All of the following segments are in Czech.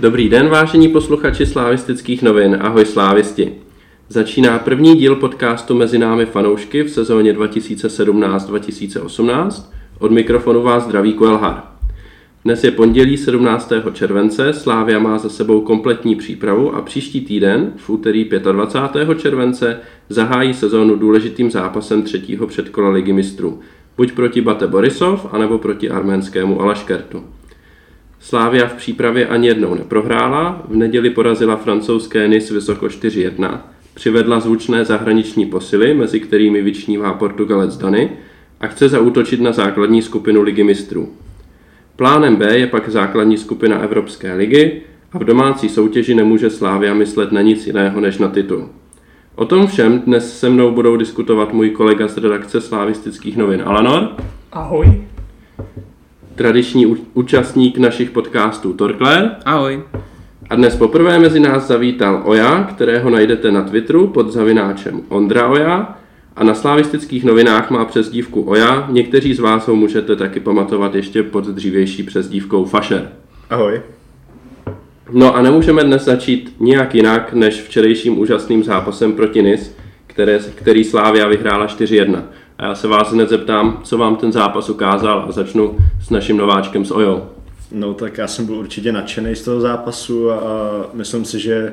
Dobrý den, vážení posluchači slávistických novin. Ahoj slávisti. Začíná první díl podcastu Mezi námi fanoušky v sezóně 2017-2018. Od mikrofonu vás zdraví Kuelhar. Dnes je pondělí 17. července, Slávia má za sebou kompletní přípravu a příští týden, v úterý 25. července, zahájí sezónu důležitým zápasem třetího předkola ligy mistrů, buď proti Bate Borisov, anebo proti arménskému Alaškertu. Slávia v přípravě ani jednou neprohrála, v neděli porazila francouzské Nice vysoko 4-1, přivedla zvučné zahraniční posily, mezi kterými vyčnívá Portugalec Dany, a chce zaútočit na základní skupinu ligy mistrů. Plánem B je pak základní skupina Evropské ligy a v domácí soutěži nemůže Slávia myslet na nic jiného než na titul. O tom všem dnes se mnou budou diskutovat můj kolega z redakce slavistických novin Alanor. Ahoj. Tradiční účastník našich podcastů Torkler. Ahoj. A dnes poprvé mezi nás zavítal Oja, kterého najdete na Twitteru pod zavináčem Ondra Oja a na slavistických novinách má přezdívku Oja. Někteří z vás ho můžete taky pamatovat ještě pod dřívější přezdívkou Fašer. Ahoj. No a nemůžeme dnes začít nijak jinak než včerejším úžasným zápasem proti NIS, které, který Slávia vyhrála 4-1. A já se vás hned zeptám, co vám ten zápas ukázal a začnu s naším nováčkem s Ojou. No tak já jsem byl určitě nadšený z toho zápasu a myslím si, že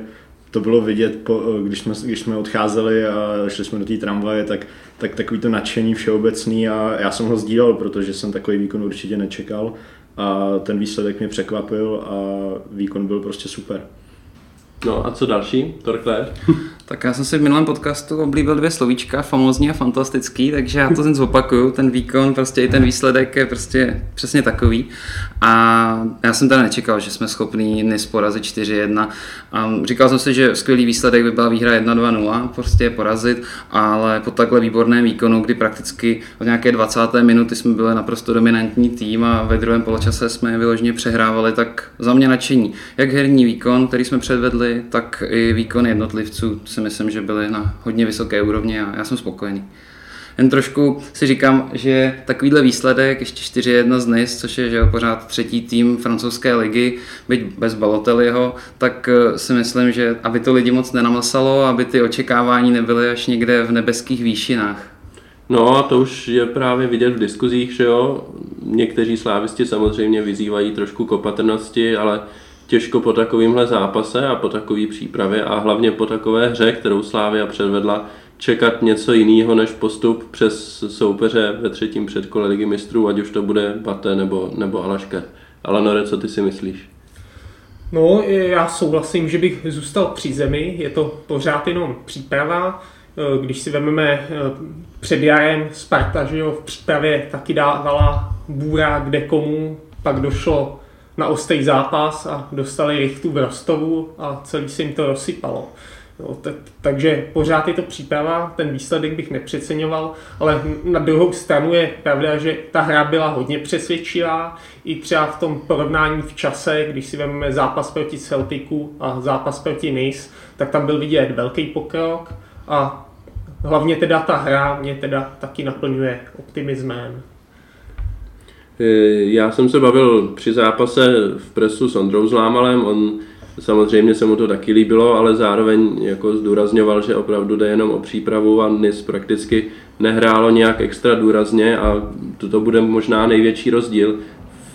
to bylo vidět, po, když, jsme, když jsme odcházeli a šli jsme do té tramvaje, tak, tak takový to nadšení všeobecný a já jsem ho sdílel, protože jsem takový výkon určitě nečekal a ten výsledek mě překvapil a výkon byl prostě super. No a co další, Torkler? Tak já jsem si v minulém podcastu oblíbil dvě slovíčka, famózní a fantastický, takže já to ten zopakuju, ten výkon, prostě i ten výsledek je prostě přesně takový. A já jsem teda nečekal, že jsme schopni NIS porazit 4-1. A říkal jsem si, že skvělý výsledek by byla výhra 1-2-0, prostě porazit, ale po takhle výborném výkonu, kdy prakticky v nějaké 20. minuty jsme byli naprosto dominantní tým a ve druhém poločase jsme je vyloženě přehrávali, tak za mě nadšení. Jak herní výkon, který jsme předvedli, tak i výkon jednotlivců si myslím, že byly na hodně vysoké úrovni a já jsem spokojený. Jen trošku si říkám, že takovýhle výsledek, ještě 4-1 z NIS, což je že pořád třetí tým francouzské ligy, byť bez Balotelliho, tak eh, si myslím, že aby to lidi moc nenamlsalo, aby ty očekávání nebyly až někde v nebeských výšinách. No a to už je právě vidět v diskuzích, že jo. Někteří slávisti samozřejmě vyzývají trošku k opatrnosti, ale těžko po takovémhle zápase a po takové přípravě a hlavně po takové hře, kterou Slávia předvedla, čekat něco jiného než postup přes soupeře ve třetím předkole ligy mistrů, ať už to bude Bate nebo, nebo Alaška. Ale Nore, co ty si myslíš? No, já souhlasím, že bych zůstal při zemi, je to pořád jenom příprava. E, když si vezmeme e, před jarem Sparta, že jo, v přípravě taky dávala bůra kde komu, pak došlo na ostrý zápas a dostali richtu v Rostovu a celý se jim to rozsypalo. No, tak, takže pořád je to příprava, ten výsledek bych nepřeceňoval, ale na druhou stranu je pravda, že ta hra byla hodně přesvědčivá, i třeba v tom porovnání v čase, když si vezmeme zápas proti Celticu a zápas proti Nice, tak tam byl vidět velký pokrok a hlavně teda ta hra mě teda taky naplňuje optimismem. Eh, já jsem se bavil při zápase v presu s Ondrou Zlámalem, on samozřejmě se mu to taky líbilo, ale zároveň jako zdůrazňoval, že opravdu jde jenom o přípravu a NIS prakticky nehrálo nějak extra důrazně a to bude možná největší rozdíl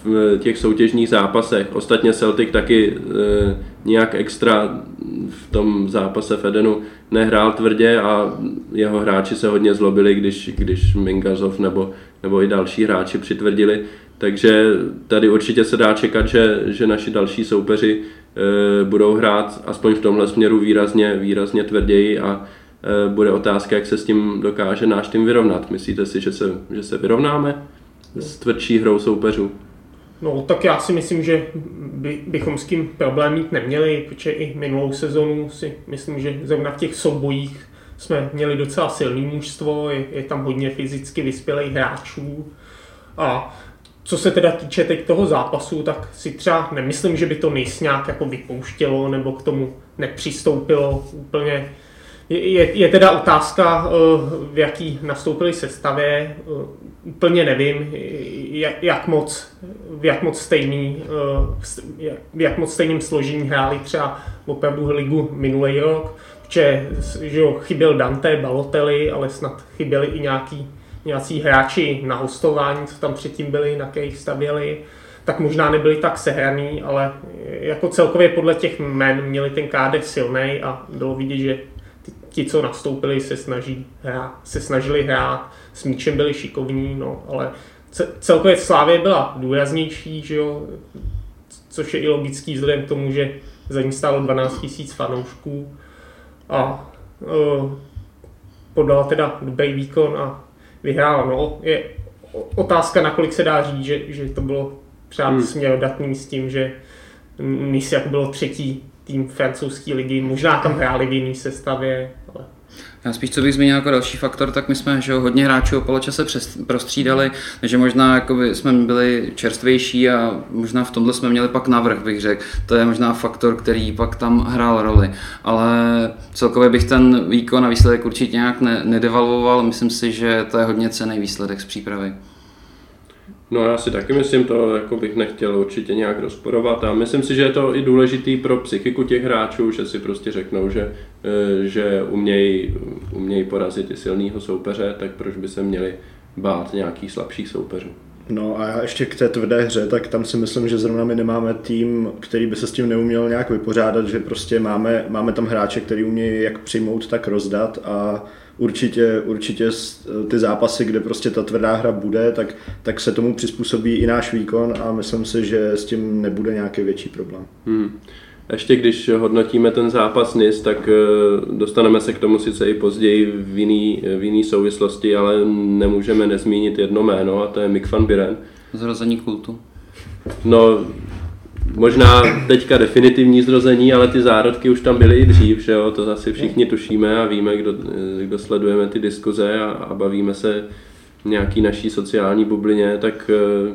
v těch soutěžních zápasech. Ostatně Celtic taky e, nějak extra v tom zápase v Edenu nehrál tvrdě a jeho hráči se hodně zlobili, když, když Mingazov nebo, nebo i další hráči přitvrdili. Takže tady určitě se dá čekat, že, že naši další soupeři e, budou hrát aspoň v tomhle směru výrazně, výrazně tvrději a e, bude otázka, jak se s tím dokáže náš tým vyrovnat. Myslíte si, že se, že se vyrovnáme s tvrdší hrou soupeřů? No, tak já si myslím, že by, bychom s tím problém mít neměli, protože i minulou sezonu si myslím, že zrovna v těch soubojích jsme měli docela silný mužstvo, je, je tam hodně fyzicky vyspělých hráčů. A co se teda týče teď toho zápasu, tak si třeba nemyslím, že by to nejs nějak jako vypouštělo nebo k tomu nepřistoupilo úplně je, je teda otázka, v jaký nastoupili sestavě. Úplně nevím, jak, jak moc, v jak moc stejný, v jak moc stejným složení hráli třeba opravdu ligu minulý rok, že, že jo, chyběl Dante, Balotelli, ale snad chyběli i nějaký, nějací hráči na hostování, co tam předtím byli, na kterých stavěli. Tak možná nebyli tak sehraný, ale jako celkově podle těch jmen měli ten kádr silný a bylo vidět, že ti, co nastoupili, se, snaží hrát, se snažili hrát, s míčem byli šikovní, no, ale celkově Slávě byla důraznější, že jo, což je i logický vzhledem k tomu, že za ní stálo 12 000 fanoušků a uh, podala teda dobrý výkon a vyhrála. No, je otázka, nakolik se dá říct, že, že to bylo třeba hmm. směrodatný s tím, že Nice jako bylo třetí tým francouzské ligy, možná tam hráli v jiné sestavě, já spíš, co bych zmínil jako další faktor, tak my jsme že hodně hráčů o poločase prostřídali, takže možná jakoby jsme byli čerstvější a možná v tomhle jsme měli pak navrh, bych řekl. To je možná faktor, který pak tam hrál roli. Ale celkově bych ten výkon a výsledek určitě nějak ne- nedevalvoval. Myslím si, že to je hodně cený výsledek z přípravy. No já si taky myslím, to jako bych nechtěl určitě nějak rozporovat a myslím si, že je to i důležitý pro psychiku těch hráčů, že si prostě řeknou, že, eh, že umějí, umějí porazit i silného soupeře, tak proč by se měli bát nějakých slabších soupeřů. No a ještě k té tvrdé hře, tak tam si myslím, že zrovna my nemáme tým, který by se s tím neuměl nějak vypořádat, že prostě máme, máme tam hráče, který umějí jak přijmout, tak rozdat a určitě, určitě ty zápasy, kde prostě ta tvrdá hra bude, tak, tak se tomu přizpůsobí i náš výkon a myslím si, že s tím nebude nějaký větší problém. Hmm. Ještě když hodnotíme ten zápas NIS, tak eh, dostaneme se k tomu sice i později v jiný, v jiný souvislosti, ale nemůžeme nezmínit jedno jméno a to je Mick van Biren. Zrození kultu. No, možná teďka definitivní zrození, ale ty zárodky už tam byly i dřív, že jo? to zase všichni tušíme a víme, kdo, kdo sledujeme ty diskuze a, a bavíme se v nějaký naší sociální bublině, tak eh,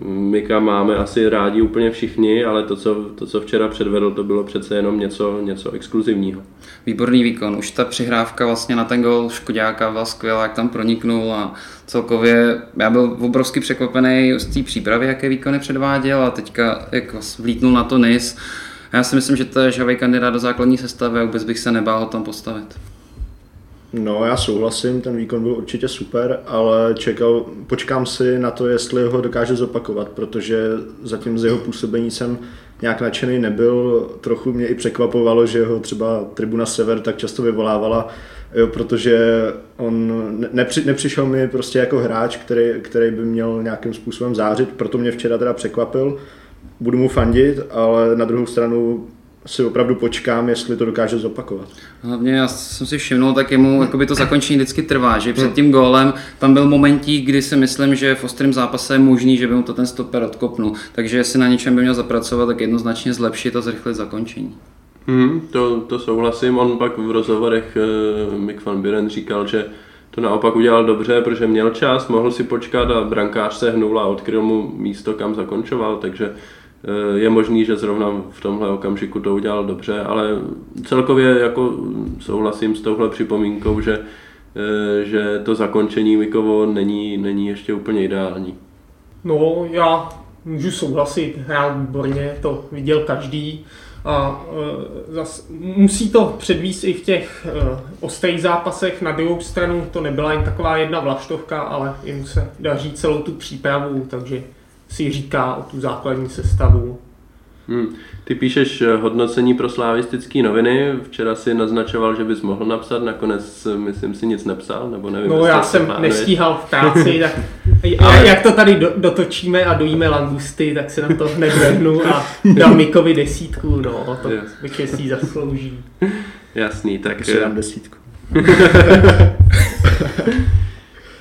Mika máme asi rádi úplně všichni, ale to co, to, co včera předvedl, to bylo přece jenom něco, něco exkluzivního. Výborný výkon. Už ta přihrávka vlastně na ten gol Škodáka byla skvělá, jak tam proniknul a celkově já byl obrovsky překvapený z té přípravy, jaké výkony předváděl a teďka jak vlítnul na to NIS. Já si myslím, že to je žavý kandidát do základní sestavy a vůbec bych se nebál ho tam postavit. No, já souhlasím, ten výkon byl určitě super, ale čekal, počkám si na to, jestli ho dokáže zopakovat, protože zatím z jeho působení jsem nějak nadšený nebyl. Trochu mě i překvapovalo, že ho třeba Tribuna Sever tak často vyvolávala, jo, protože on nepři, nepřišel mi prostě jako hráč, který, který by měl nějakým způsobem zářit, proto mě včera teda překvapil. Budu mu fandit, ale na druhou stranu si opravdu počkám, jestli to dokáže zopakovat. Hlavně já jsem si všimnul, tak jemu jakoby to zakončení vždycky trvá, že před tím gólem tam byl momentík, kdy si myslím, že v ostrém zápase je možný, že by mu to ten stoper odkopnul. Takže jestli na něčem by měl zapracovat, tak jednoznačně zlepšit a zrychlit zakončení. Hmm, to, to souhlasím. On pak v rozhovorech uh, Mick van Biren říkal, že to naopak udělal dobře, protože měl čas, mohl si počkat a brankář se hnul a odkryl mu místo, kam zakončoval, takže Eh, je možný, že zrovna v tomhle okamžiku to udělal dobře, ale celkově jako souhlasím s touhle připomínkou, že, eh, že to zakončení Mikovo není, není ještě úplně ideální. No, já můžu souhlasit, hrál výborně, to viděl každý a e, zas, musí to předvíst i v těch e, ostrých zápasech. Na druhou stranu to nebyla jen taková jedna vlaštovka, ale jim se daří celou tu přípravu, takže si říká o tu základní sestavu. Hmm. Ty píšeš eh, hodnocení pro slavistické noviny, včera si naznačoval, že bys mohl napsat, nakonec eh, myslím si nic nepsal, nebo nevím. No já jsem plánuješ. nestíhal v práci, tak Ale... jak to tady do, dotočíme a dojíme langusty, tak se na to hned vrhnu a dám Mikovi desítku, no, to bych si zaslouží. Jasný, tak... Si dám desítku.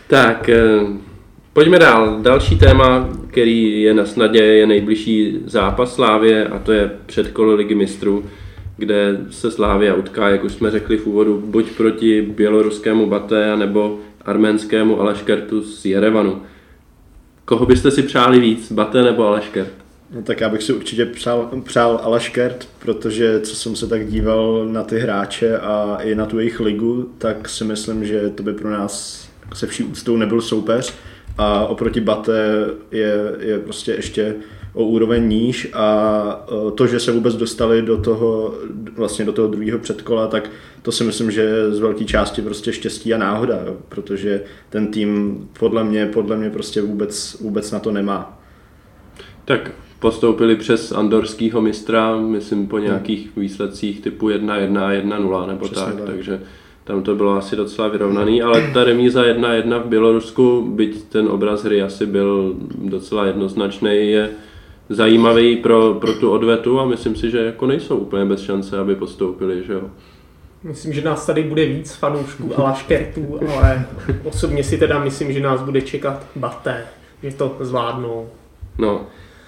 tak, Pojďme dál. Další téma, který je na snadě, je nejbližší zápas Slávě a to je předkolo ligy mistrů, kde se Slávia utká, jak už jsme řekli v úvodu, buď proti běloruskému Bate, nebo arménskému Aleškertu z Jerevanu. Koho byste si přáli víc, Bate nebo Aleškert? No tak já bych si určitě přál, přál Alaškert, protože co jsem se tak díval na ty hráče a i na tu jejich ligu, tak si myslím, že to by pro nás se vší úctou nebyl soupeř a oproti Bate je, je prostě ještě o úroveň níž. A e, to, že se vůbec dostali do toho, vlastně do toho druhého předkola, tak to si myslím, že je z velké části prostě štěstí a náhoda, jo, protože ten tým podle mě, podle mě prostě vůbec, vůbec na to nemá. Tak postoupili přes andorského mistra, myslím po nějakých výsledcích typu 1-1, 1-0 nebo Přesně tak, tak, takže tam to bylo asi docela vyrovnaný, ale ta remíza 1-1 v Bělorusku, byť ten obraz hry asi byl docela jednoznačný, je zajímavý pro, pro tu odvetu a myslím si, že jako nejsou úplně bez šance, aby postoupili, že jo. Myslím, že nás tady bude víc fanoušků a laškertů, ale osobně si teda myslím, že nás bude čekat baté, že to zvládnou. No,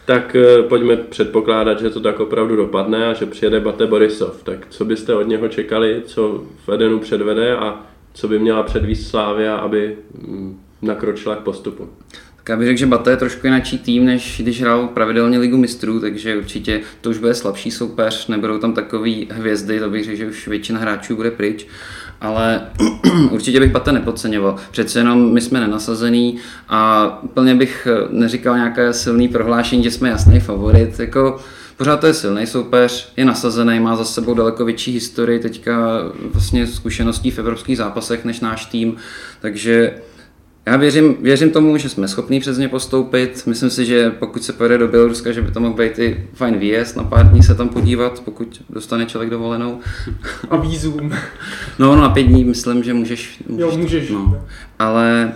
tak eh, pojďme předpokládat, že to tak opravdu dopadne a že přijede Bate Borisov. Tak co byste od něho čekali, co v Edenu předvede a co by měla předvíst Slávia, aby mm, nakročila k postupu? Tak já bych řekl, že Bata je trošku jináčí tým, než když hrál pravidelně ligu mistrů, takže určitě to už bude slabší soupeř, nebudou tam takový hvězdy, to bych řekl, že už většina hráčů bude pryč ale určitě bych Bata nepodceňoval. Přece jenom my jsme nenasazený a plně bych neříkal nějaké silné prohlášení, že jsme jasný favorit. Jako, pořád to je silný soupeř, je nasazený, má za sebou daleko větší historii teďka vlastně zkušeností v evropských zápasech než náš tým, takže já věřím, věřím tomu, že jsme schopni přes ně postoupit. Myslím si, že pokud se pojede do Běloruska, že by to mohl být i fajn výjezd, na pár dní se tam podívat, pokud dostane člověk dovolenou. A výzum. No, no na pět dní myslím, že můžeš. můžeš jo, můžeš. No. Ale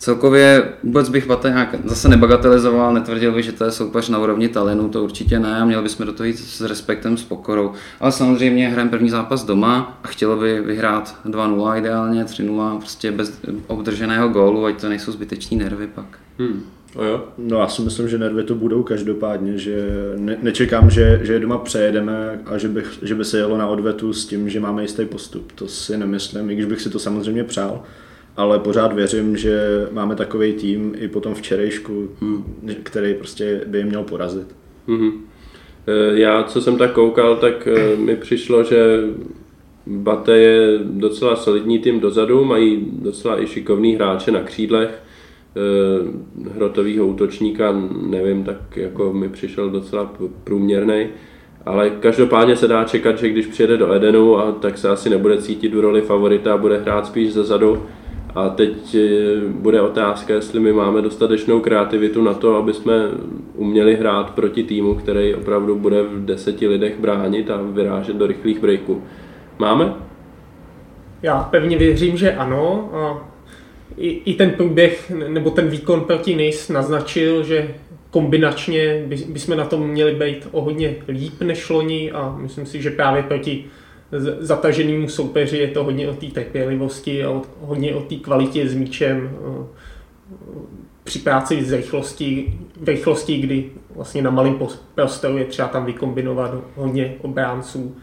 Celkově vůbec bych Bata nějak zase nebagatelizoval, netvrdil bych, že to je soupeř na úrovni Talinu, to určitě ne, a měli bychom do toho jít s respektem, s pokorou. Ale samozřejmě hrajeme první zápas doma a chtělo by vyhrát 2-0 ideálně, 3-0, prostě bez obdrženého gólu, ať to nejsou zbyteční nervy pak. Hmm. O jo? No já si myslím, že nervy to budou každopádně, že ne, nečekám, že, že je doma přejedeme a že, bych, že by se jelo na odvetu s tím, že máme jistý postup. To si nemyslím, i když bych si to samozřejmě přál ale pořád věřím, že máme takový tým i po tom včerejšku, hmm. který prostě by je měl porazit. Hmm. Já, co jsem tak koukal, tak e, mi přišlo, že Bate je docela solidní tým dozadu, mají docela i šikovný hráče na křídlech, e, hrotovýho útočníka, nevím, tak jako mi přišel docela průměrný. Ale každopádně se dá čekat, že když přijede do Edenu, a tak se asi nebude cítit v roli favorita a bude hrát spíš zezadu, a teď eh, bude otázka, jestli my máme dostatečnou kreativitu na to, aby jsme uměli hrát proti týmu, který opravdu bude v deseti lidech bránit a vyrážet do rychlých breaků. Máme? Já pevně věřím, že ano. A i, i ten průběh nebo ten výkon proti NIS naznačil, že kombinačně by, na tom měli být o hodně líp než loni a myslím si, že právě proti zataženému soupeři je to hodně o té trpělivosti a hodně o té kvalitě s míčem při práci s rychlostí, v rychlosti, kdy vlastně na malém prostoru je třeba tam vykombinovat hodně obránců.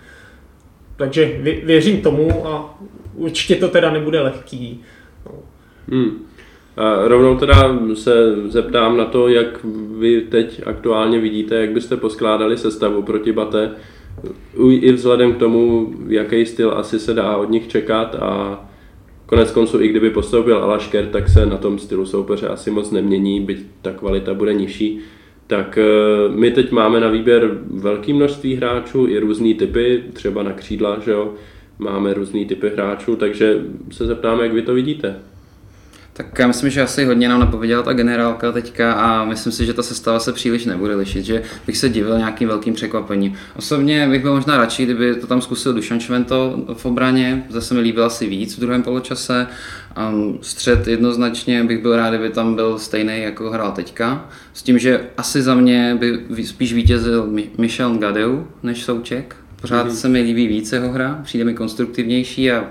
Takže věřím tomu a určitě to teda nebude lehký. No. Hmm. A rovnou teda se zeptám na to, jak vy teď aktuálně vidíte, jak byste poskládali sestavu proti Bate i vzhledem k tomu, jaký styl asi se dá od nich čekat a konec konců i kdyby postoupil Alašker, tak se na tom stylu soupeře asi moc nemění, byť ta kvalita bude nižší. Tak eh, my teď máme na výběr velké množství hráčů, i různý typy, třeba na křídla, že jo, máme různý typy hráčů, takže se zeptáme, jak vy to vidíte. Tak já myslím, že asi hodně nám napověděla ta generálka teďka a myslím si, že ta sestava se příliš nebude lišit, že bych se divil nějakým velkým překvapením. Osobně bych byl možná radši, kdyby to tam zkusil Dušan Švento v obraně, zase mi líbil asi víc v druhém poločase. Um, střed jednoznačně bych byl rád, kdyby tam byl stejný, jako hrál teďka. S tím, že asi za mě by spíš vítězil Michel Gadeu než Souček. Pořád mm-hmm. se mi líbí více jeho hra, přijde mi konstruktivnější a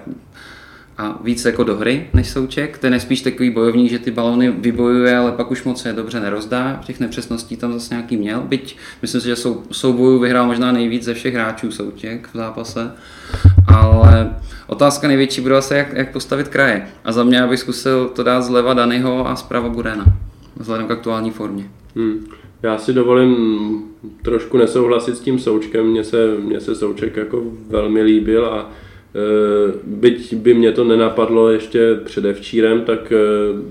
a víc jako do hry než Souček. Ten je spíš takový bojovník, že ty balony vybojuje, ale pak už moc je dobře nerozdá. Těch nepřesností tam zase nějaký měl. Byť myslím si, že sou, soubojů vyhrál možná nejvíc ze všech hráčů Souček v zápase. Ale otázka největší bude asi, jak, jak postavit kraje. A za mě bych zkusil to dát zleva Danyho a zprava Burena. Vzhledem k aktuální formě. Hmm. Já si dovolím trošku nesouhlasit s tím Součkem, mně se, mně se Souček jako velmi líbil a byť by mě to nenapadlo ještě předevčírem, tak e,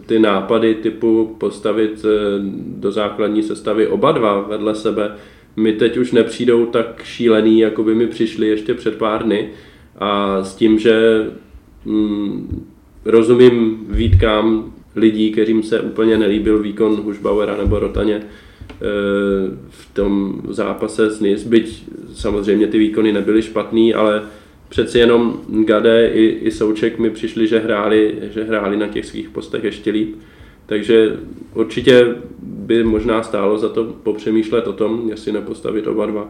ty nápady typu postavit e, do základní sestavy oba dva vedle sebe mi teď už nepřijdou tak šílený, jako by mi přišli ještě před pár dny. A s tím, že mm, rozumím výtkám lidí, kterým se úplně nelíbil výkon Hušbauera nebo Rotaně, v tom zápase s NIS, byť samozřejmě ty výkony nebyly špatný, ale přeci jenom Gade i, i Souček mi přišli, že hráli, že hráli na těch svých postech ještě líp. Takže určitě by možná stálo za to popřemýšlet o tom, jestli nepostavit oba dva.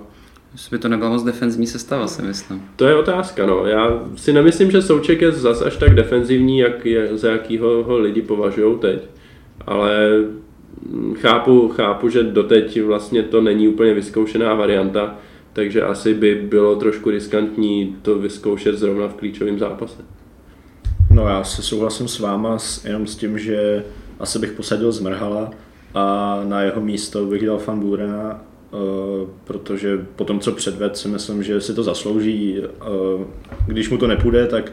Jestli by to nebyla moc defenzivní sestava, si myslím. To je otázka, no. Já si nemyslím, že Souček je zas až tak defenzivní, jak je, za jakýho ho lidi považují teď. Ale chápu, chápu, že doteď vlastně to není úplně vyzkoušená varianta, takže asi by bylo trošku riskantní to vyzkoušet zrovna v klíčovém zápase. No já se souhlasím s váma s, jenom s tím, že asi bych posadil Zmrhala a na jeho místo bych dal Fan Burena, uh, protože po tom, co předved, si myslím, že si to zaslouží. Uh, když mu to nepůjde, tak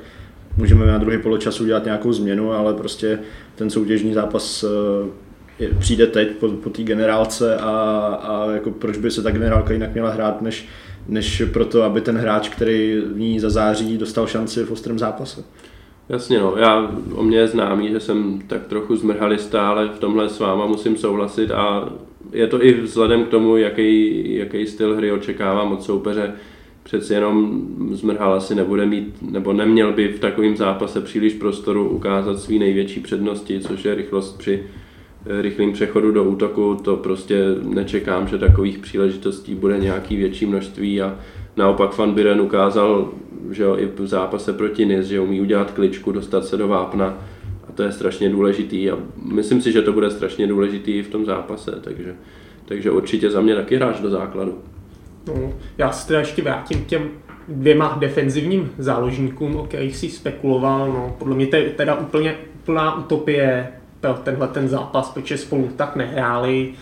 můžeme na druhý poločas udělat nějakou změnu, ale prostě ten soutěžní zápas uh, přijde teď po, po té generálce a, a jako proč by se ta generálka jinak měla hrát, než, než proto, aby ten hráč, který v ní zazáří, dostal šanci v ostrém zápase. Jasně no, já o mě je známý, že jsem tak trochu zmrhalista, ale v tomhle s váma musím souhlasit a je to i vzhledem k tomu, jaký, jaký styl hry očekávám od soupeře. Přeci jenom zmrhal asi nebude mít, nebo neměl by v takovém zápase příliš prostoru ukázat své největší přednosti, což je rychlost při rychlým přechodu do útoku, to prostě nečekám, že takových příležitostí bude nějaký větší množství a naopak Van Biren ukázal, že jo, i v zápase proti Nis, že umí udělat kličku, dostat se do vápna a to je strašně důležitý a myslím si, že to bude strašně důležitý i v tom zápase, takže, takže určitě za mě taky hráč do základu. No, já se teda ještě vrátím k těm dvěma defenzivním záložníkům, o kterých si spekuloval. No, podle mě to je teda úplně úplná utopie pro tenhle ten zápas, protože spolu tak nehráli,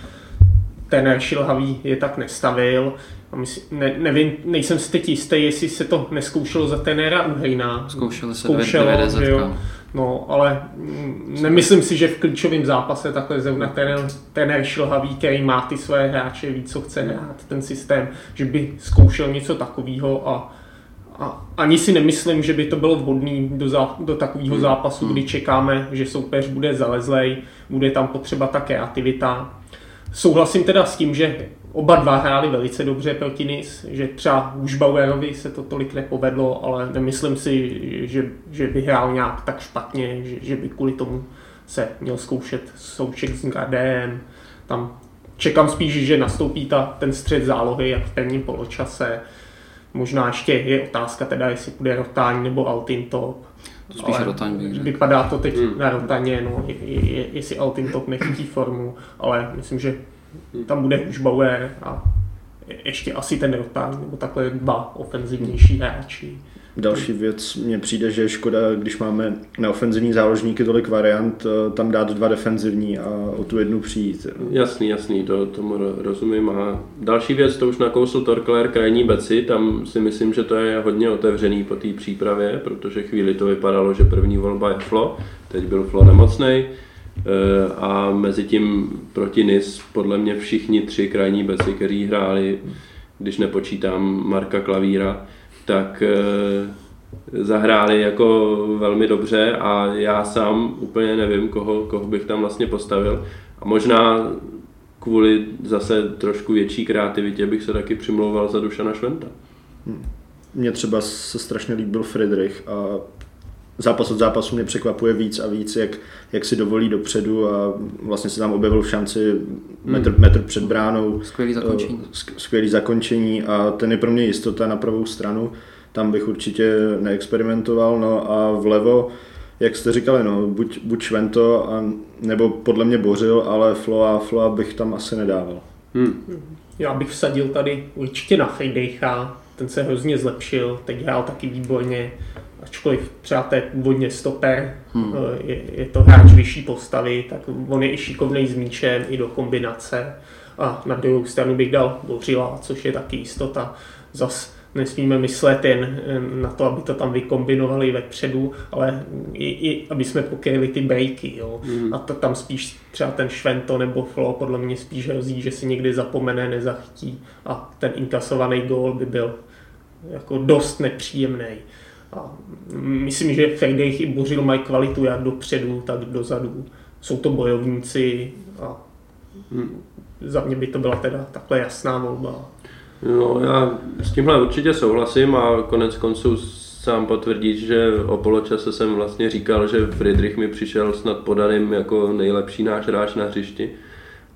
ten šilhavý je tak nestavil. A myslím, ne, nevím, nejsem si teď jistý, jestli se to neskoušelo za tenéra Uhejna. Zkoušelo se Zkoušelo, jo. No, ale nemyslím si, že v klíčovém zápase takhle zrovna ten, ten šilhavý, který má ty své hráče, ví, co chce hrát, ten systém, že by zkoušel něco takového a a ani si nemyslím, že by to bylo vhodné do, zá, do takového hmm. zápasu, kdy hmm. čekáme, že soupeř bude zalezlej, bude tam potřeba ta kreativita. Souhlasím teda s tím, že oba dva hráli velice dobře proti NIS, že třeba už Bauerovi se to tolik nepovedlo, ale nemyslím si, že, že by hrál nějak tak špatně, že, že by kvůli tomu se měl zkoušet souček s Gardem. Tam čekám spíš, že nastoupí ta, ten střed zálohy jak v prvním poločase, Možná ještě je otázka teda, jestli bude Rotáň nebo Altintop. To spíš Rotáň bych řekl. Vypadá to teď hmm. na Rotaně, no, je, je, jestli Altintop nechytí formu, ale myslím, že tam bude už Bauer a ještě asi ten Rotáň, nebo takhle dva ofenzivnější hráči. Další věc, mně přijde, že je škoda, když máme na ofenzivní záložníky tolik variant, eh, tam dát dva defenzivní a o tu jednu přijít. Jasný, jasný, to, tomu rozumím. A další věc, to už nakousl Torkler krajní beci, tam si myslím, že to je hodně otevřený po té přípravě, protože chvíli to vypadalo, že první volba je Flo, teď byl Flo nemocný. Eh, a mezi tím proti NIS podle mě všichni tři krajní beci, kteří hráli, když nepočítám Marka Klavíra, tak eh, zahráli jako velmi dobře a já sám úplně nevím, koho, koho bych tam vlastně postavil. A možná kvůli zase trošku větší kreativitě bych se taky přimlouval za Dušana Šventa. Hmm. Mně třeba se strašně líbil Friedrich a zápas od zápasu mě překvapuje víc a víc, jak, jak si dovolí dopředu a vlastně se tam objevil v šanci metr, hmm. metr před bránou. Skvělý zakončení. Eh, skvělý zakončení a ten je pro mě jistota na pravou stranu. Tam bych určitě neexperimentoval. No a vlevo, jak jste říkali, no, buď, buď Švento, a, nebo podle mě Bořil, ale Floa, Floa bych tam asi nedával. Hmm. Já bych vsadil tady určitě na Freidejcha, ten se hrozně zlepšil, teď hrál taky výborně ačkoliv třeba to je původně stoper, hmm. Eh, je, je to hráč vyšší postavy, tak on je i šikovný s míčem, i do kombinace. A na druhou stranu bych dal Bořila, což je taky jistota. Zas nesmíme myslet jen na to, aby to tam vykombinovali vepředu, ale i, i aby jsme pokryli ty breaky. Jo. Mm. A to tam spíš třeba ten Švento nebo Flo podle mě spíš hrozí, že si někdy zapomene, nezachytí a ten inkasovaný gól by byl jako dost nepříjemný. A myslím, že Ferdejch i Bořil mají kvalitu jak dopředu, tak dozadu. Jsou to bojovníci a hmm. za mě by to byla teda takhle jasná volba. No, já s tímhle určitě souhlasím a konec konců sám potvrdit, že o poločase jsem vlastně říkal, že Friedrich mi přišel snad podaným jako nejlepší náš hráč na hřišti.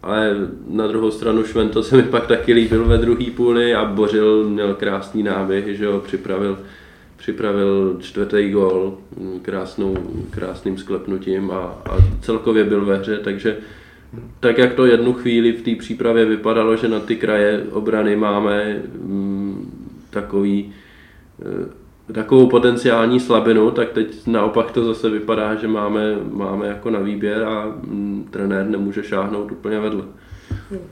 Ale na druhou stranu Švento se mi pak taky líbil ve druhé půli a Bořil měl krásný náběh, že ho připravil, připravil čtvrtý gol krásnou, krásným sklepnutím a, a celkově byl ve hře, takže tak jak to jednu chvíli v té přípravě vypadalo, že na ty kraje obrany máme mm, takový, e, takovou potenciální slabinu, tak teď naopak to zase vypadá, že máme, máme jako na výběr a mm, trenér nemůže šáhnout úplně vedle.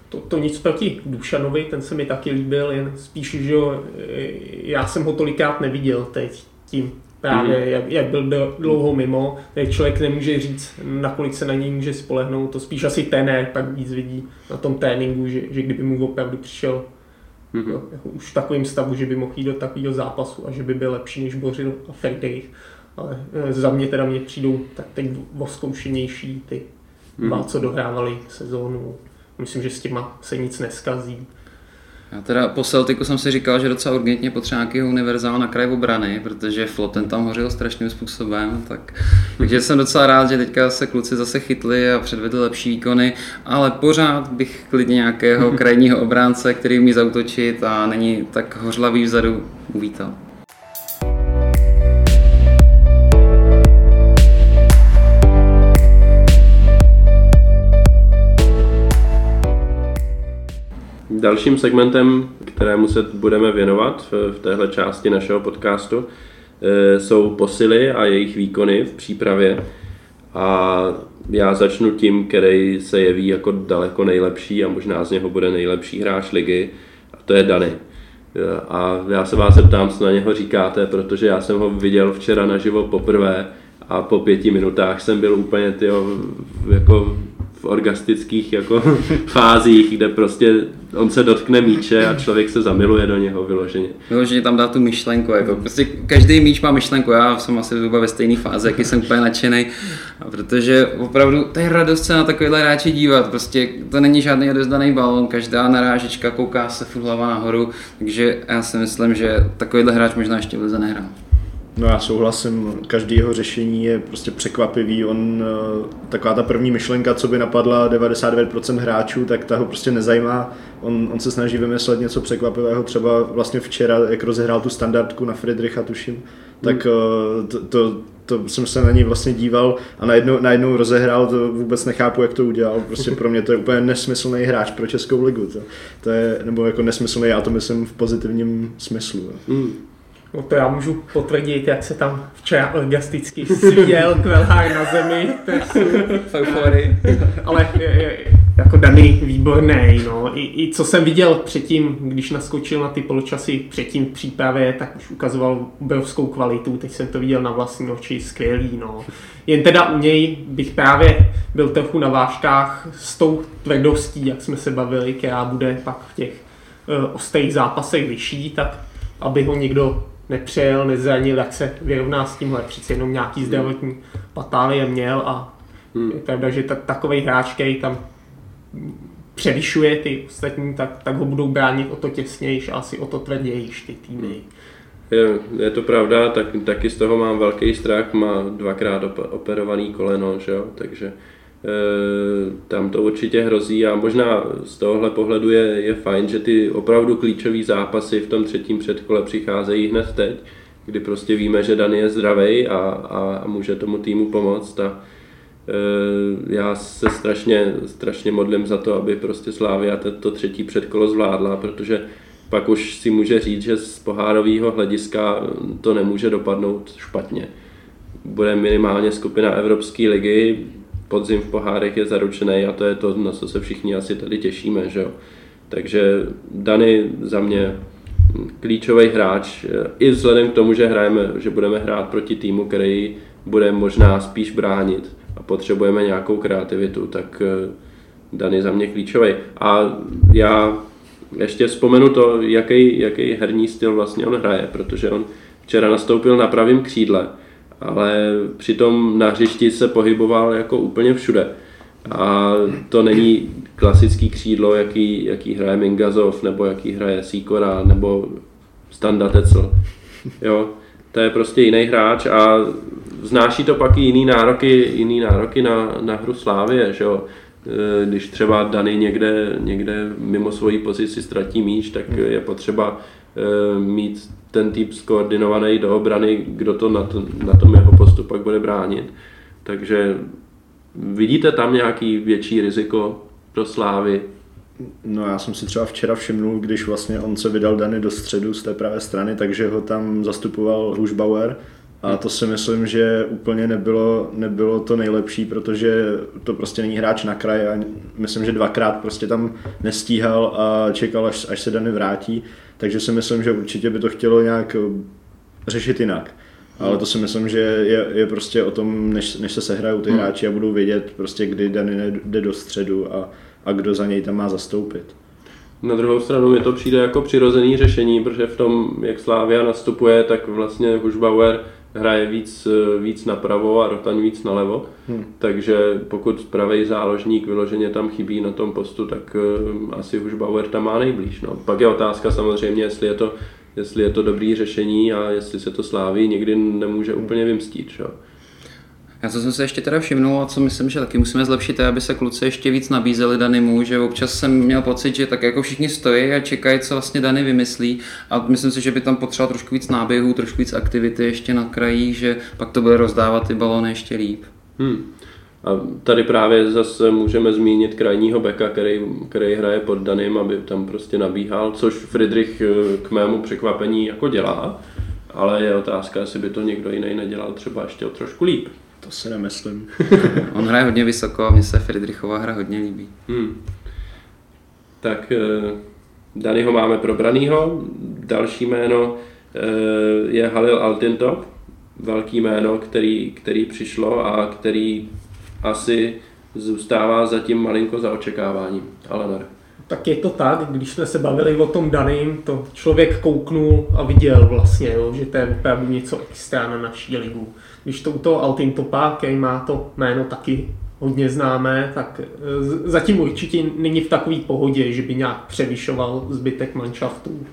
To, to nic proti Dušanovi, ten se mi taky líbil, jen spíš, že já jsem ho tolikrát neviděl teď tím právě, mm. jak, jak byl dlouho mimo, tak člověk nemůže říct, nakolik se na něj může spolehnout, to spíš asi tenér pak víc vidí na tom tréninku, že, že kdyby mu opravdu přišel mm. jo, jako už v takovém stavu, že by mohl jít do takového zápasu a že by byl lepší než Bořil a Ferdejch. Ale e, za mě teda mě přijdou tak teď voskoušenější ty dva, mm. co dohrávali sezónu. Myslím, že s těma se nic neskazí. Já teda po Celticu jsem si říkal, že docela urgentně potřeba nějakého univerzál na kraj obrany, protože Floten tam hořil strašným způsobem, tak, takže jsem docela rád, že teďka se kluci zase chytli a předvedli lepší výkony, ale pořád bych klidně nějakého krajního obránce, který umí zautočit a není tak hořlavý vzadu, uvítal. Dalším segmentem, kterému se budeme věnovat v, téhle části našeho podcastu, eh, jsou posily a jejich výkony v přípravě. A já začnu tím, který se jeví jako daleko nejlepší a možná z něho bude nejlepší hráč ligy, a to je Dany. A já se vás zeptám, co na něho říkáte, protože já jsem ho viděl včera naživo poprvé a po pěti minutách jsem byl úplně tyjo, jako v orgastických jako fázích, kde prostě on se dotkne míče a člověk se zamiluje do něho vyloženě. Vyloženě tam dá tu myšlenku, jako prostě každý míč má myšlenku, já jsem asi zhruba ve stejné fázi, jaký jsem úplně nadšený, protože opravdu to je radost se na takovýhle hráči dívat, prostě to není žádný odezdaný balon, každá narážička kouká se furt hlava nahoru, takže já si myslím, že takovýhle hráč možná ještě vůbec nehrál. No já souhlasím, každý jeho řešení je prostě překvapivý, on, eh, taková ta první myšlenka, co by napadla 99% hráčů, tak ta ho prostě nezajímá, on, on se snaží vymyslet něco překvapivého, třeba vlastně včera, jak rozehrál tu standardku na Friedricha, tuším, tak hmm. to, to, to jsem se na něj vlastně díval a najednou, najednou rozehrál, to vůbec nechápu, jak to udělal. Prostě pro mě to je úplně nesmyslný hráč pro Českou ligu. To, to je, nebo jako nesmyslný, já to myslím v pozitivním smyslu. Mm. No to já můžu potvrdit, jak se tam včera orgasticky svíjel kvelhár na zemi. Ale je, je, jako daný výborný. No. I, I, co jsem viděl předtím, když naskočil na ty poločasy předtím v přípravě, tak už ukazoval obrovskou kvalitu. Teď jsem to viděl na vlastní oči, skvělý. No. Jen teda u něj bych právě byl trochu na vážkách s tou tvrdostí, jak jsme se bavili, která bude pak v těch uh, ostrých zápasech vyšší, tak aby ho někdo nepřejel, nezranil, jak se vyrovná s tímhle. Přece jenom nějaký hmm. zdravotní patálie měl a hmm. je pravda, že ta, takový hráč, který tam převyšuje ty ostatní, tak, tak ho budou bránit o to těsnější a asi o to tvrdější ty týmy. Hmm. Je, je to pravda, tak, taky z toho mám velký strach, má dvakrát operovaný koleno, že jo? takže tam to určitě hrozí a možná z tohohle pohledu je, je fajn, že ty opravdu klíčové zápasy v tom třetím předkole přicházejí hned teď, kdy prostě víme, že Dan je zdravý a, a, a může tomu týmu pomoct a e, já se strašně, strašně modlím za to, aby prostě Slávia to, to třetí předkolo zvládla, protože pak už si může říct, že z pohárového hlediska to nemůže dopadnout špatně. Bude minimálně skupina Evropské ligy, podzim v pohárech je zaručený a to je to, na co se všichni asi tady těšíme. Že jo? Takže Dany za mě klíčový hráč, i vzhledem k tomu, že hrajeme, že budeme hrát proti týmu, který bude možná spíš bránit a potřebujeme nějakou kreativitu, tak eh, Dany za mě klíčový. A já ještě vzpomenu to, jaký, jaký herní styl vlastně on hraje, protože on včera nastoupil na pravém křídle, ale přitom na hřišti se pohyboval jako úplně všude. A to není klasický křídlo, jaký, jaký hraje Mingazov, nebo jaký hraje Sikora, nebo Standa Tecl. Jo, to je prostě jiný hráč a znáší to pak i jiný nároky, jiný nároky na, na hru Slávě, že jo. E, když třeba Dany někde, někde mimo svoji pozici ztratí míč, tak je potřeba e, mít ten typ skoordinovaný do obrany, kdo to na, to, na tom jeho postup pak bude bránit. Takže vidíte tam nějaký větší riziko pro Slávy? No já jsem si třeba včera všimnul, když vlastně on se vydal Dany do středu z té pravé strany, takže ho tam zastupoval Rušbauer a to si myslím, že úplně nebylo, nebylo to nejlepší, protože to prostě není hráč na kraj a myslím, že dvakrát prostě tam nestíhal a čekal, až, až se Dany vrátí, takže si myslím, že určitě by to chtělo nějak řešit jinak. Ale to si myslím, že je, je prostě o tom, než, než se sehrajou ty hmm. hráči a budou vědět prostě, kdy Dany jde do středu a, a kdo za něj tam má zastoupit. Na druhou stranu mi to přijde jako přirozený řešení, protože v tom, jak Slávia nastupuje, tak vlastně Hušbauer hraje víc, víc napravo a Rotaň víc nalevo. Hmm. Takže pokud pravý záložník vyloženě tam chybí na tom postu, tak uh, asi Hušbauer tam má nejblíž. No. Pak je otázka samozřejmě, jestli je to jestli je to dobrý řešení a jestli se to sláví, někdy nemůže úplně vymstít. Čo? Já co jsem se ještě teda všimnul a co myslím, že taky musíme zlepšit, je, aby se kluci ještě víc nabízeli Danimu, že občas jsem měl pocit, že tak jako všichni stojí a čekají, co vlastně Dany vymyslí a myslím si, že by tam potřeboval trošku víc náběhů, trošku víc aktivity ještě na krajích, že pak to bude rozdávat ty balony ještě líp. Hmm. A tady právě zase můžeme zmínit krajního beka, který, který hraje pod Danym, aby tam prostě nabíhal, což Friedrich eh, k mému překvapení jako dělá, ale je otázka, jestli by to někdo jiný nedělal třeba ještě o trošku líp. To si nemyslím. On hraje hodně vysoko a mně se Friedrichová hra hodně líbí. Hmm. Tak eh, Danyho máme probranýho. Další jméno eh, je Halil Altintop, velký jméno, který, který přišlo a který asi zůstává zatím malinko za očekáváním. Ale ne. Tak je to tak, když jsme se bavili o tom daným, to člověk kouknul a viděl vlastně, jo, že to je opravdu něco extra na naší ligu. Když to u toho Altin Topa, který má to jméno taky hodně známé, tak e, zatím určitě není v takové pohodě, že by nějak převyšoval zbytek manšaftů.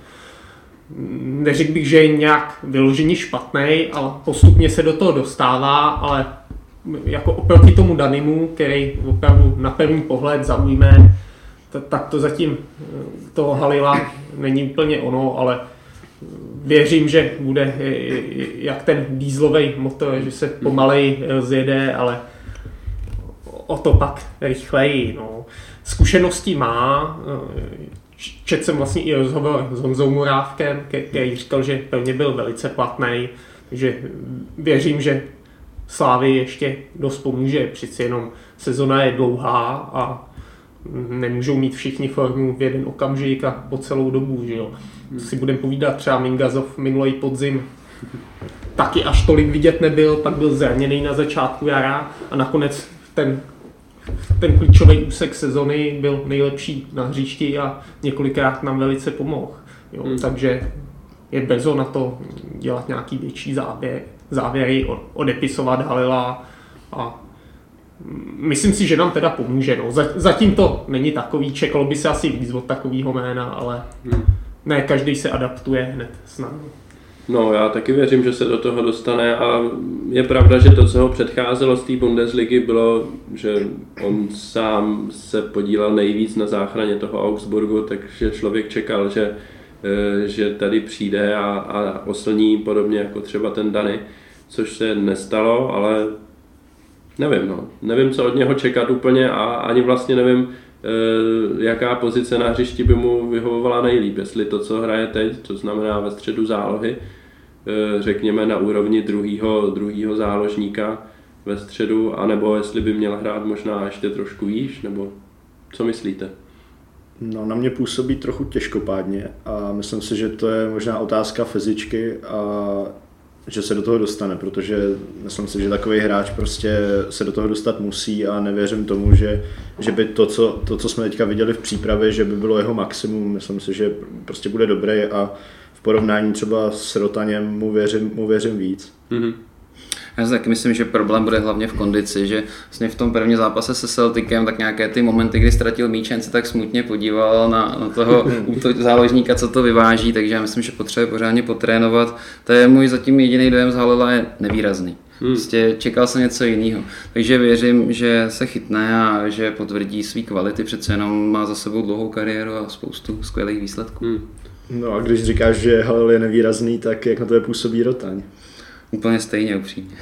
Neřekl bych, že je nějak vyloženě špatný, ale postupně se do toho dostává, ale jako oproti tomu Danimu, který opravdu na první pohled zaujme, tak to zatím eh, toho Halila není úplně ono, ale věřím, že bude jak ten dýzlový motor, že se pomalej zjede, ale o to pak rychleji. No. Zkušenosti má, eh, četl jsem vlastně i rozhovor s Honzou Murávkem, který říkal, že mě byl velice platný, takže věřím, že Slávy ještě dost pomůže, přeci jenom sezona je dlouhá a nemůžou mít všichni formu v jeden okamžik a po celou dobu, že jo. Hmm. Si budeme povídat třeba Mingazov minulý podzim taky až tolik vidět nebyl, pak byl zraněný na začátku jara a nakonec ten, ten klíčový úsek sezony byl nejlepší na hřišti a několikrát nám velice pomohl. Jo. Hmm. Takže je bezo na to dělat nějaký větší záběr, závěry, odepisovat Halila a myslím si, že nám teda pomůže. No. Zatím to není takový, čekalo by se asi víc od takového jména, ale hmm. ne každý se adaptuje hned s námi. No, já taky věřím, že se do toho dostane a je pravda, že to, co ho předcházelo z té Bundesligy, bylo, že on sám se podílel nejvíc na záchraně toho Augsburgu, takže člověk čekal, že Eh, že tady přijde a, a oslní podobně jako třeba ten Dany, což se nestalo, ale nevím, no. nevím, co od něho čekat úplně a ani vlastně nevím, eh, jaká pozice na hřišti by mu vyhovovala nejlíp, jestli to, co hraje teď, to znamená ve středu zálohy, eh, řekněme na úrovni druhého druhýho záložníka, ve středu, anebo jestli by měl hrát možná ještě trošku výš, nebo co myslíte? No, na mě působí trochu těžkopádně a myslím si, že to je možná otázka fyzičky a že se do toho dostane, protože myslím si, že takový hráč prostě se do toho dostat musí a nevěřím tomu, že, že by to co, to, co jsme teďka viděli v přípravě, že by bylo jeho maximum. Myslím si, že prostě bude dobrý a v porovnání třeba s Rotaněm mu věřím, mu věřím víc. Mm-hmm. Já si taky myslím, že problém bude hlavně v kondici, že vlastně v tom prvním zápase se Celticem tak nějaké ty momenty, kdy ztratil míč, se tak smutně podíval na, na toho záložníka, co to vyváží, takže já myslím, že potřebuje pořádně potrénovat. To je můj zatím jediný dojem z Halila je nevýrazný. Hmm. Prostě čekal jsem něco jiného. Takže věřím, že se chytne a že potvrdí své kvality. Přece jenom má za sebou dlouhou kariéru a spoustu skvělých výsledků. Hmm. No a když říkáš, že Halil je nevýrazný, tak jak na to je působí Rotaň? Úplně stejně upřímně.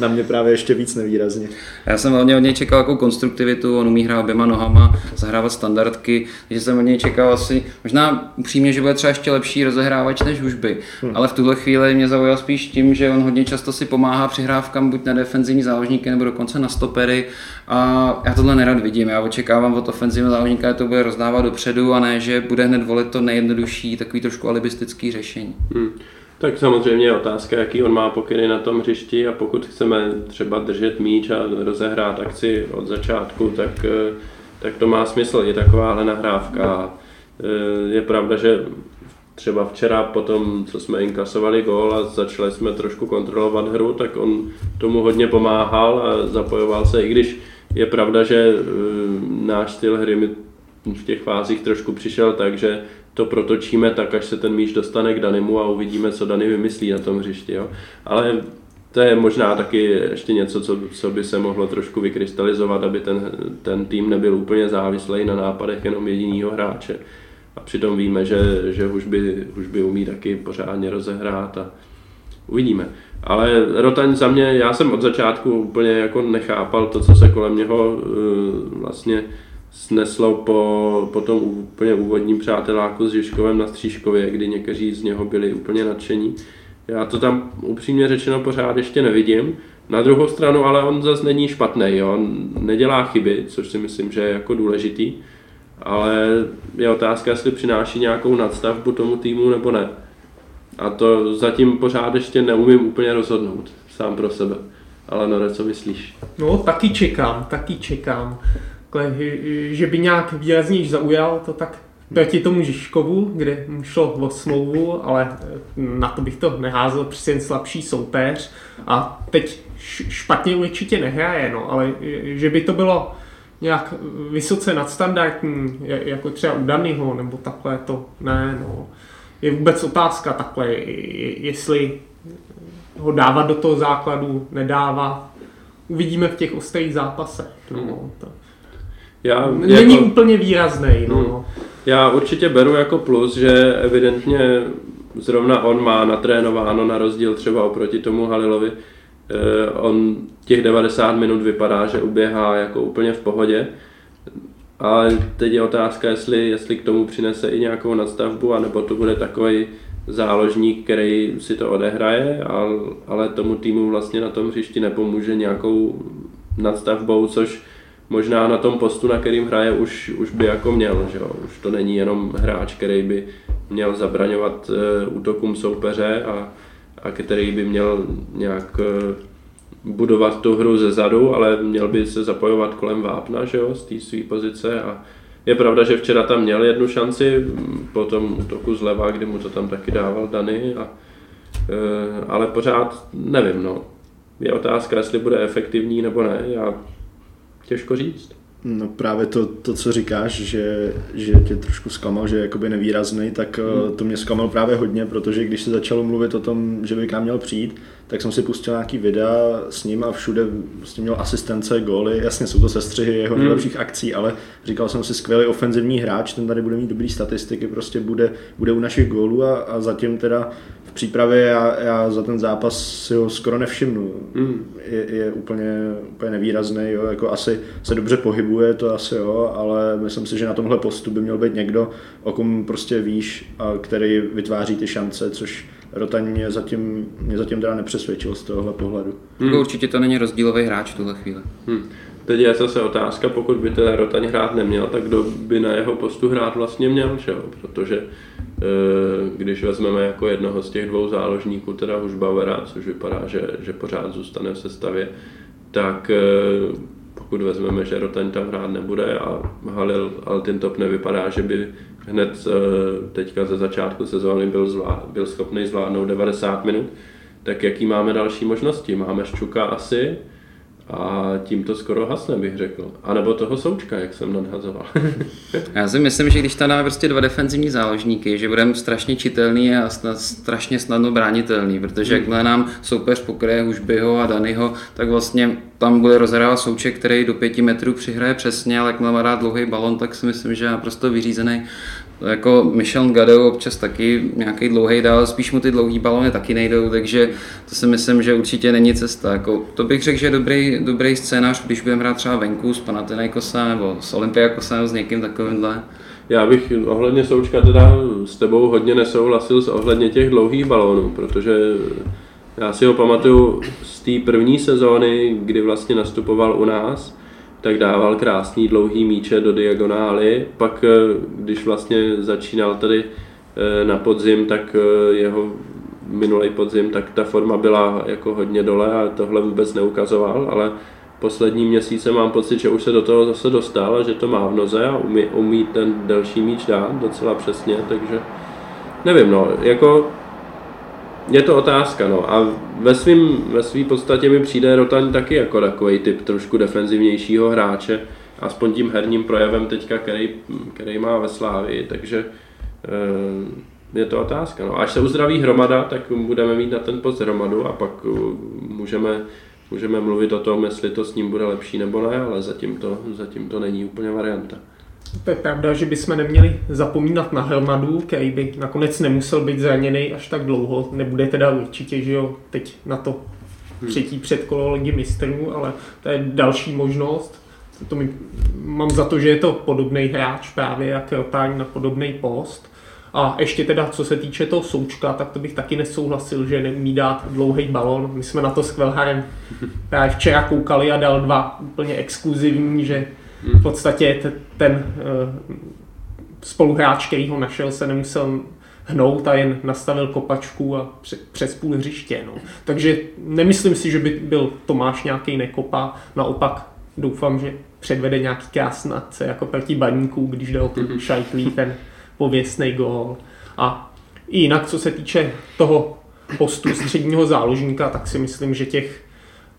Na mě právě ještě víc nevýrazně. Já jsem hodně od něj čekal jako konstruktivitu, on umí hrát oběma nohama, zahrávat standardky, takže jsem od něj čekal asi, možná upřímně, že bude třeba ještě lepší rozehrávač než už by. Hmm. Ale v tuhle chvíli mě zaujal spíš tím, že on hodně často si pomáhá přihrávkám buď na defenzivní záložníky nebo dokonce na stopery. A já tohle nerad vidím. Já očekávám od ofenzivního záložníka, že to bude rozdávat dopředu a ne, že bude hned volit to nejjednodušší, takový trošku alibistický řešení. Hmm. Tak samozřejmě je otázka, jaký on má pokyny na tom hřišti a pokud chceme třeba držet míč a rozehrát akci od začátku, tak, eh, tak to má smysl, je takováhle nahrávka. Eh, je pravda, že třeba včera po tom, co jsme inkasovali gól a začali jsme trošku kontrolovat hru, tak on tomu hodně pomáhal a zapojoval se, i když je pravda, že eh, náš styl hry mi v těch fázích trošku přišel tak, že to protočíme tak, až se ten míč dostane k Danimu a uvidíme, co Dany vymyslí na tom hřišti. Jo. Ale to je možná taky ještě něco, co, co by se mohlo trošku vykrystalizovat, aby ten, ten tým nebyl úplně závislý na nápadech jenom jediného hráče. A přitom víme, že, že už, by, už by umí taky pořádně rozehrát a uvidíme. Ale Rotaň za mě, já jsem od začátku úplně jako nechápal to, co se kolem něho uh, vlastně sneslo po, po tom úplně úvodním přáteláku s Žižkovem na Střížkově, kdy někteří z něho byli úplně nadšení. Já to tam upřímně řečeno pořád ještě nevidím. Na druhou stranu ale on zase není špatný, jo? on nedělá chyby, což si myslím, že je jako důležitý, ale je otázka, jestli přináší nějakou nadstavbu tomu týmu nebo ne. A to zatím pořád ještě neumím úplně rozhodnout sám pro sebe. Ale no, co myslíš? No, taky čekám, taky čekám že by nějak výrazněji zaujal, to tak proti tomu Žižkovu, kde šlo o smlouvu, ale eh, na to bych to neházel, přesně jen slabší soupeř a teď špatně určitě nehraje, no, ale eh, že by to bylo nějak vysoce nadstandardní, jako třeba u Danyho, nebo takhle, to ne, no. Je vůbec otázka takhle, jestli ho dávat do toho základu, nedávat. Uvidíme v těch ostrých zápasech. No, to. Já, Není jako, úplně výrazný. No. Hmm. Já určitě beru jako plus, že evidentně zrovna on má natrénováno na rozdíl třeba oproti tomu Halilovi. Eh, on těch 90 minut vypadá, že uběhá jako úplně v pohodě. Ale teď je otázka, jestli, jestli k tomu přinese i nějakou nadstavbu, anebo to bude takový záložník, který si to odehraje, ale tomu týmu vlastně na tom hřišti nepomůže nějakou nadstavbou, což možná na tom postu, na kterým hraje, už, už by jako měl. Že jo? Už to není jenom hráč, který by měl zabraňovat uh, útokům soupeře a, a který by měl nějak uh, budovat tu hru ze zadu, ale měl by se zapojovat kolem vápna že jo? z té své pozice a je pravda, že včera tam měl jednu šanci po tom útoku zleva, kdy mu to tam taky dával Dany, a, uh, ale pořád nevím, no. Je otázka, jestli bude efektivní nebo ne. Já Těžko říct. No právě to, to co říkáš, že, že tě trošku zklamal, že je jakoby nevýrazný, tak hmm. to mě zklamal právě hodně, protože když se začalo mluvit o tom, že by k nám měl přijít, tak jsem si pustil nějaký videa s ním a všude vlastně měl asistence, góly, jasně jsou to sestřihy jeho hmm. nejlepších akcí, ale říkal jsem si skvělý ofenzivní hráč, ten tady bude mít dobrý statistiky, prostě bude, bude u našich gólů a, a zatím teda v přípravě já, já za ten zápas si ho skoro nevšimnu. Mm. Je, je úplně, úplně nevýrazný, jo, jako asi se dobře pohybuje, to asi jo, ale myslím si, že na tomhle postu by měl být někdo, o kom prostě víš, a který vytváří ty šance, což Rotaň mě zatím, mě zatím teda nepřesvědčil z tohohle pohledu. Hmm. Určitě to není rozdílový hráč v tuhle chvíli. Hmm. Teď je zase otázka, pokud by ten Rotaň hrát neměl, tak kdo by na jeho postu hrát vlastně měl, že jo? protože e, když vezmeme jako jednoho z těch dvou záložníků, teda už Bauera, což vypadá, že, že pořád zůstane v sestavě, tak e, pokud vezmeme, že Rotaň tam hrát nebude a Halil Altintop nevypadá, že by hned e, teďka ze začátku sezóny byl, zvlád, byl schopný zvládnout 90 minut, tak jaký máme další možnosti? Máme Ščuka asi, a tím to skoro hasne, bych řekl. A nebo toho Součka, jak jsem nadhazoval. Já si myslím, že když tam dáme prostě dva defenzivní záložníky, že budeme strašně čitelný a snad, strašně snadno bránitelný, protože hmm. jakmile nám soupeř pokryje Hušbyho a Danyho, tak vlastně tam bude rozhrávat Souček, který do pěti metrů přihraje přesně, ale jakmile má rád dlouhý balon, tak si myslím, že je naprosto vyřízený jako Michel Gadeu občas taky nějaký dlouhý dál, spíš mu ty dlouhý balony taky nejdou, takže to si myslím, že určitě není cesta. Jako, to bych řekl, že je dobrý, dobrý scénář, když budeme hrát třeba venku s Panathinaikosem nebo s Olympiakosem, s někým takovýmhle. Já bych ohledně Součka teda s tebou hodně nesouhlasil s ohledně těch dlouhých balónů, protože já si ho pamatuju z té první sezóny, kdy vlastně nastupoval u nás, tak dával krásný dlouhý míče do diagonály. Pak, eh, když vlastně začínal tady eh, na podzim, tak eh, jeho minulý podzim, tak ta forma byla jako hodně dole a tohle vůbec neukazoval, ale poslední měsíce mám pocit, že už se do toho zase dostal a že to má v noze a umí, umí ten delší míč dát docela přesně, takže nevím, no, jako je to otázka, no. A ve svým, ve svý podstatě mi přijde Rotaň taky jako takový typ trošku defenzivnějšího hráče, aspoň tím herním projevem teďka, který, který má ve Slávii, takže e, je to otázka. No. Až se uzdraví hromada, tak budeme mít na ten post hromadu a pak uh, můžeme, můžeme mluvit o tom, jestli to s ním bude lepší nebo ne, ale zatím to, zatím to není úplně varianta. To je pravda, že bychom neměli zapomínat na Hromadu, který by nakonec nemusel být zraněný až tak dlouho. Nebude teda určitě, že jo, teď na to hmm. třetí předkolo ligy mistrů, ale to je další možnost. To mi, mám za to, že je to podobný hráč právě jak Rotání na podobný post. A ještě teda, co se týče toho součka, tak to bych taky nesouhlasil, že neumí dát dlouhý balon. My jsme na to s Kvelharem právě včera koukali a dal dva úplně exkluzivní, že v podstatě ten eh, spoluhráč, který ho našel, se nemusel hnout a jen nastavil kopačku a přes půl hřiště. No. Takže nemyslím si, že by byl Tomáš nějaký nekopa, naopak doufám, že předvede nějaký krásnace jako proti baníků, když jde o ten mhm. šajtlí, ten pověstný gól. A jinak, co se týče toho postu středního záložníka, tak si myslím, že těch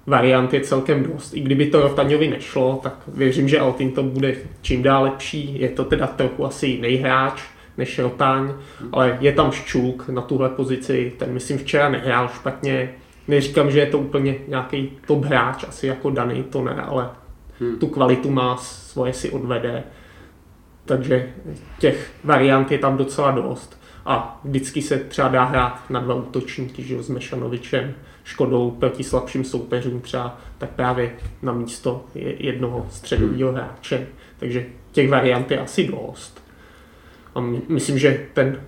variant je celkem dost. I kdyby to Rotaňovi nešlo, tak věřím, že Altin to bude čím dál lepší. Je to teda trochu asi jiný hráč než Rotaň, ale je tam Ščuk na tuhle pozici, ten myslím včera nehrál špatně. Neříkám, že je to úplně nějaký top hráč, asi jako daný, to ne, ale hmm. tu kvalitu má, svoje si odvede. Takže těch variant je tam docela dost. A vždycky se třeba dá hrát na dva útočníky, že s Mešanovičem škodou proti slabším soupeřům třeba, tak právě na místo jednoho středového hráče. Takže těch variant je asi dost. A myslím, že ten,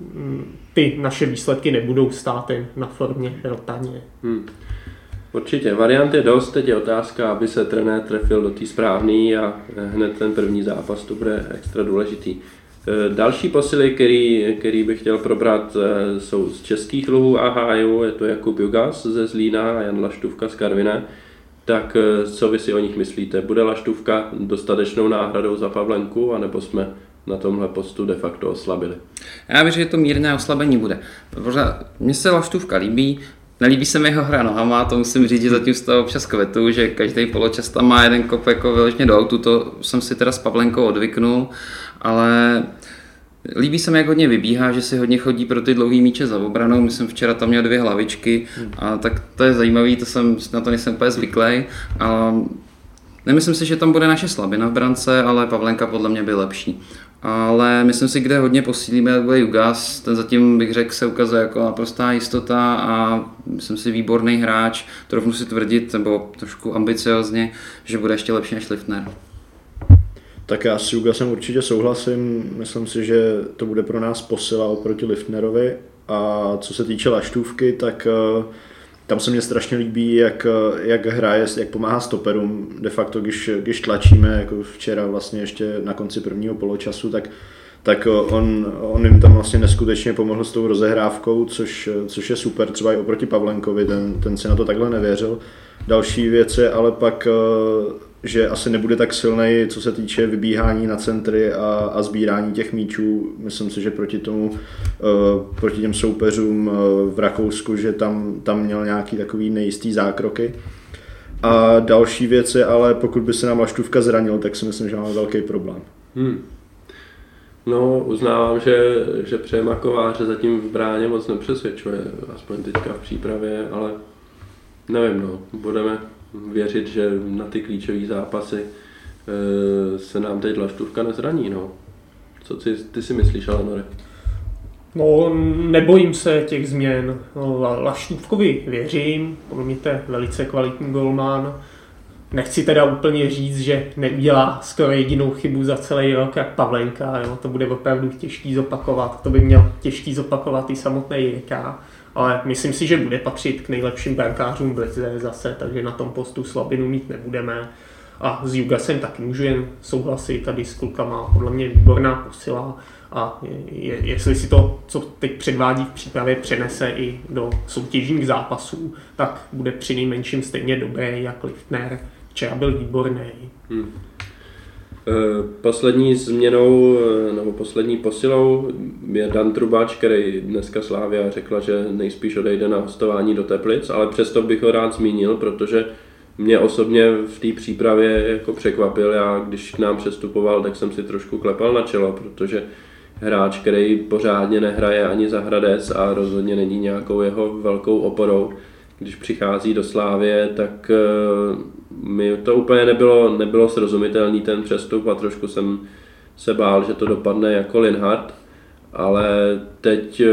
mm, ty naše výsledky nebudou stát jen na formě rotaně. Hmm. Určitě, variant je dost, teď je otázka, aby se trenér trefil do té správný a hned ten první zápas to bude extra důležitý. Eh, další posily, který, který bych chtěl probrat, eh, jsou z českých luhů a hájů, je to Jakub Jugas ze Zlína a Jan Laštůvka z Karviné. Tak eh, co vy si o nich myslíte? Bude Laštůvka dostatečnou náhradou za Pavlenku, anebo jsme na tomhle postu de facto oslabili? Já věřím, že to mírné oslabení bude. Mně se Laštůvka líbí, Nelíbí se mi jeho hra nohama, to musím říct, že zatím z toho občas kvetu, že každý poločas tam má jeden kop jako vyloženě do autu, to jsem si teda s Pavlenkou odvyknul, ale Líbí se mi, jak hodně vybíhá, že si hodně chodí pro ty dlouhý míče za obranou. Myslím, včera tam měl dvě hlavičky, a tak to je zajímavý, to jsem, na to nejsem úplně zvyklý. A nemyslím si, že tam bude naše slabina v brance, ale Pavlenka podle mě byl lepší. Ale myslím si, kde hodně posílíme, bude Jugas, ten zatím bych řekl se ukazuje jako naprostá jistota a myslím si výborný hráč, trochu si tvrdit, nebo trošku ambiciozně, že bude ještě lepší než Liftner. Tak já s Jugasem určitě souhlasím. Myslím si, že to bude pro nás posila oproti Liftnerovi. A co se týče laštůvky, tak uh, tam se mně strašně líbí, jak, jak hraje, jak pomáhá stoperům. De facto, když, když tlačíme, jako včera vlastně ještě na konci prvního poločasu, tak tak on, on jim tam vlastně neskutečně pomohl s tou rozehrávkou, což, což je super, třeba i oproti Pavlenkovi, ten, ten si na to takhle nevěřil. Další věc je ale pak, že asi nebude tak silný, co se týče vybíhání na centry a, a sbírání těch míčů. Myslím si, že proti tomu, proti těm soupeřům v Rakousku, že tam, tam měl nějaký takový nejistý zákroky. A další věc je ale, pokud by se nám Laštůvka zranil, tak si myslím, že máme velký problém. Hmm. No, uznávám, že, že Přejema Kováře zatím v bráně moc nepřesvědčuje, aspoň teďka v přípravě, ale nevím, no, budeme věřit, že na ty klíčové zápasy e, se nám teď Laštůvka nezraní, no. Co ty, ty si myslíš, Alenore? No, nebojím se těch změn. No, Laštůvkovi věřím, podle mě to je velice kvalitní golman Nechci teda úplně říct, že neudělá skoro jedinou chybu za celý rok, jak Pavlenka, jo? to bude opravdu těžký zopakovat, to by měl těžký zopakovat i samotný Jirka, ale myslím si, že bude patřit k nejlepším brankářům v lize zase, takže na tom postu slabinu mít nebudeme. A s Jugasem taky můžu jen souhlasit, tady s klukama, podle mě výborná posila a je, jestli si to, co teď předvádí v přípravě, přenese i do soutěžních zápasů, tak bude při nejmenším stejně dobrý jak Liftner, včera byl výborný. Hmm. Eh, poslední změnou, eh, nebo poslední posilou je Dan Trubač, který dneska Slávia řekla, že nejspíš odejde na hostování do Teplic, ale přesto bych ho rád zmínil, protože mě osobně v té přípravě jako překvapil. Já, když k nám přestupoval, tak jsem si trošku klepal na čelo, protože hráč, který pořádně nehraje ani za Hradec a rozhodně není nějakou jeho velkou oporou, když přichází do Slávě, tak eh, mi to úplně nebylo, nebylo srozumitelný ten přestup a trošku jsem se bál, že to dopadne jako Linhard, ale teď eh,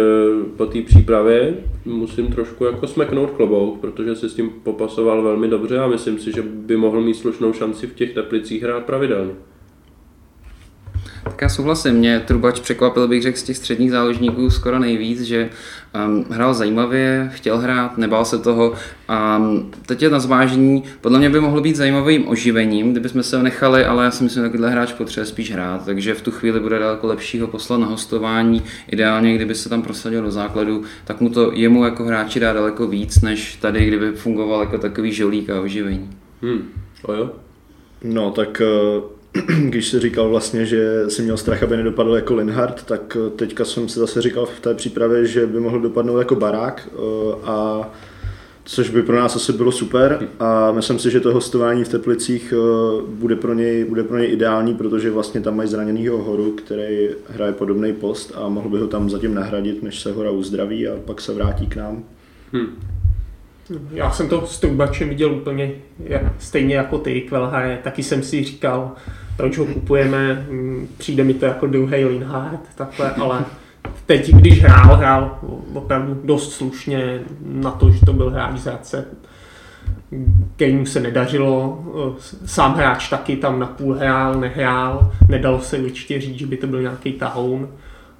po té přípravě musím trošku jako smeknout klobouk, protože si s tím popasoval velmi dobře a myslím si, že by mohl mít slušnou šanci v těch teplicích hrát pravidelně. Tak já souhlasím, mě Trubač překvapil, bych řekl, z těch středních záložníků skoro nejvíc, že um, hrál zajímavě, chtěl hrát, nebál se toho. A um, teď je na zvážení, podle mě by mohl být zajímavým oživením, kdybychom se ho nechali, ale já si myslím, že takovýhle hráč potřebuje spíš hrát, takže v tu chvíli bude daleko lepší ho poslat na hostování. Ideálně, kdyby se tam prosadil do základu, tak mu to jemu jako hráči dá daleko víc, než tady, kdyby fungoval jako takový žolík a oživení. Hmm. O jo? No, tak uh když si říkal vlastně, že si měl strach, aby nedopadl jako Linhard, tak eh, teďka jsem si zase říkal v té přípravě, že by mohl dopadnout jako barák eh, a což by pro nás asi bylo super a myslím si, že to hostování v Teplicích eh, bude pro něj, bude pro něj ideální, protože vlastně tam mají zraněnýho Horu, který hraje podobný post a mohl by ho tam zatím nahradit, než se Hora uzdraví a pak se vrátí k nám. Hmm. Já jsem to s Trubačem viděl úplně stejně jako ty, Kvelhaje. Taky jsem si říkal, proč ho kupujeme, mm, přijde mi to jako druhý Linhard, takhle, ale teď, když hrál, hrál opravdu dost slušně na to, že to byl hráč z Hradce, kterým se nedařilo, sám hráč taky tam na půl hrál, nehrál, nedalo se určitě říct, že by to byl nějaký tahoun,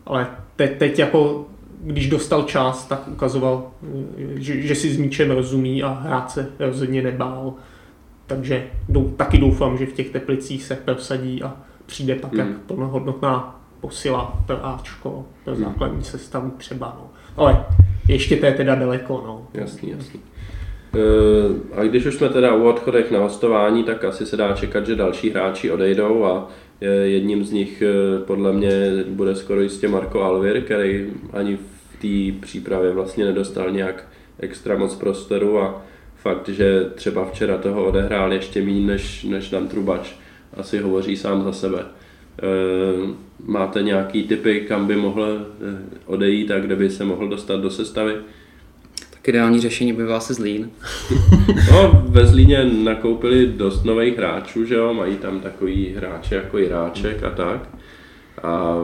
ale teď, teď jako když dostal čas, tak ukazoval, že, že si s míčem rozumí a hrát se rozhodně nebál. Takže dou, taky doufám, že v těch teplicích se prosadí a přijde pak hmm. jak plnohodnotná posila pro Ačko, pro hmm. základní sestavu třeba. No. Ale ještě to je teda daleko. No. Jasný, jasný. Eh, a když už jsme teda u odchodech na hostování, tak asi se dá čekat, že další hráči odejdou a jedním z nich eh, podle mě bude skoro jistě Marko Alvir, který ani v té přípravě vlastně nedostal nějak extra moc prostoru a fakt, že třeba včera toho odehrál ještě méně než, než Dan Trubač, asi hovoří sám za sebe. E, máte nějaký typy, kam by mohl eh, odejít a kde by se mohl dostat do sestavy? Tak ideální řešení by byl asi Zlín. no, ve Zlíně nakoupili dost nových hráčů, že jo, mají tam takový hráče jako Jiráček a tak. A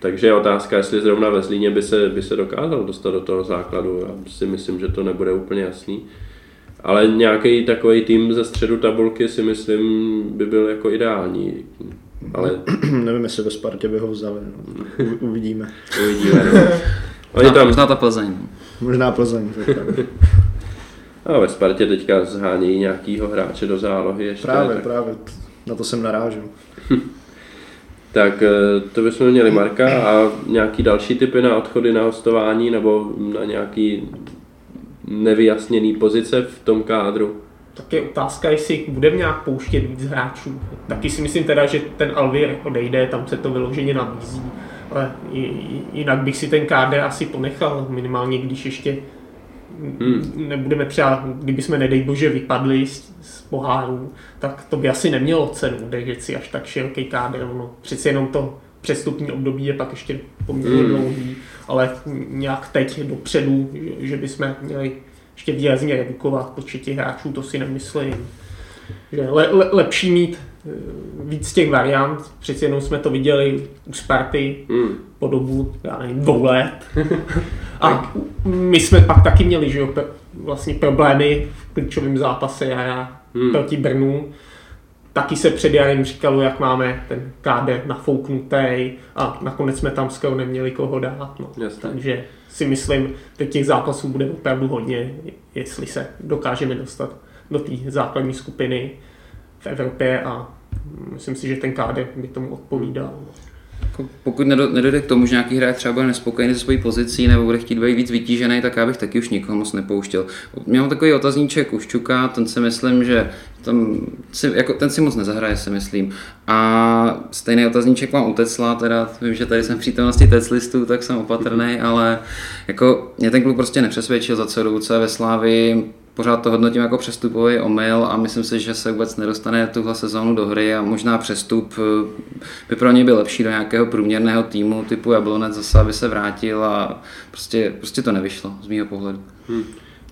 takže je otázka, jestli zrovna ve Zlíně by se, by se dokázal dostat do toho základu. Já si myslím, že to nebude úplně jasný. Ale nějaký takový tým ze středu tabulky si myslím by byl jako ideální. Ale... Nevím, jestli ve Spartě by ho vzali. No. U, uvidíme. uvidíme. No. Oni Možná, tam, možná ta Plzeň. no. Možná Plzeň. tak a ve Spartě teďka zhánějí nějakýho hráče do zálohy ještě. Právě, tak, právě. Na to jsem narážel. tak eh, to bychom měli Marka a nějaký další typy na odchody na hostování nebo na nějaký nevyjasněný pozice v tom kádru. Tak je otázka, jestli budeme nějak pouštět víc hráčů. Taky si myslím teda, že ten Alvir odejde, tam se to vyloženě nabízí. Ale jinak bych si ten kádr asi ponechal, minimálně když ještě Hmm. nebudeme třeba, kdyby jsme nedej bože vypadli z, z poháru, tak to by asi nemělo cenu držet si až tak široký kádr. No, přeci jenom to přestupní období je pak ještě poměrně Hmm. dlouhý, ale nějak teď dopředu, že, bychom měli ještě výrazně redukovat počet těch hráčů, to si nemyslím. Že le, le, lepší mít eh, víc těch variant, přeci jenom jsme to viděli u Sparty Hmm. po dobu, já nevím, dvou let. A my jsme pak taky měli, že jo, vlastně problémy v klíčovém zápase jara Hmm. proti Brnu. Taky se před jarem říkalo, jak máme ten kádr nafouknutý a nakonec jsme tam skoro neměli koho dát. No. Jasně. Takže si myslím, že těch zápasů bude opravdu hodně, jestli se dokážeme dostat do té základní skupiny v Evropě a myslím si, že ten kádr by tomu odpovídal. Jako Pokud nedo- nedojde k tomu, že nějaký hráč třeba bude nespokojený se svojí pozicí nebo bude chtít být víc vytížený, tak já bych taky už nikoho moc nepouštěl. Měl takový otazníček u Šťuka, ten si myslím, že tam si, jako, ten si moc nezahraje, si myslím. A stejný otazníček mám u Tesla, teda vím, že tady jsem v přítomnosti Teslistů, tak jsem opatrný, ale jako mě ten klub prostě nepřesvědčil za celou co ve Slávii. Pořád to hodnotím jako přestupový omyl a myslím si, že se vůbec nedostane tuhle sezónu do hry a možná přestup eh, by pro něj byl lepší do nějakého průměrného týmu typu Jablonec zase, aby se vrátil a prostě, prostě to nevyšlo z mého pohledu.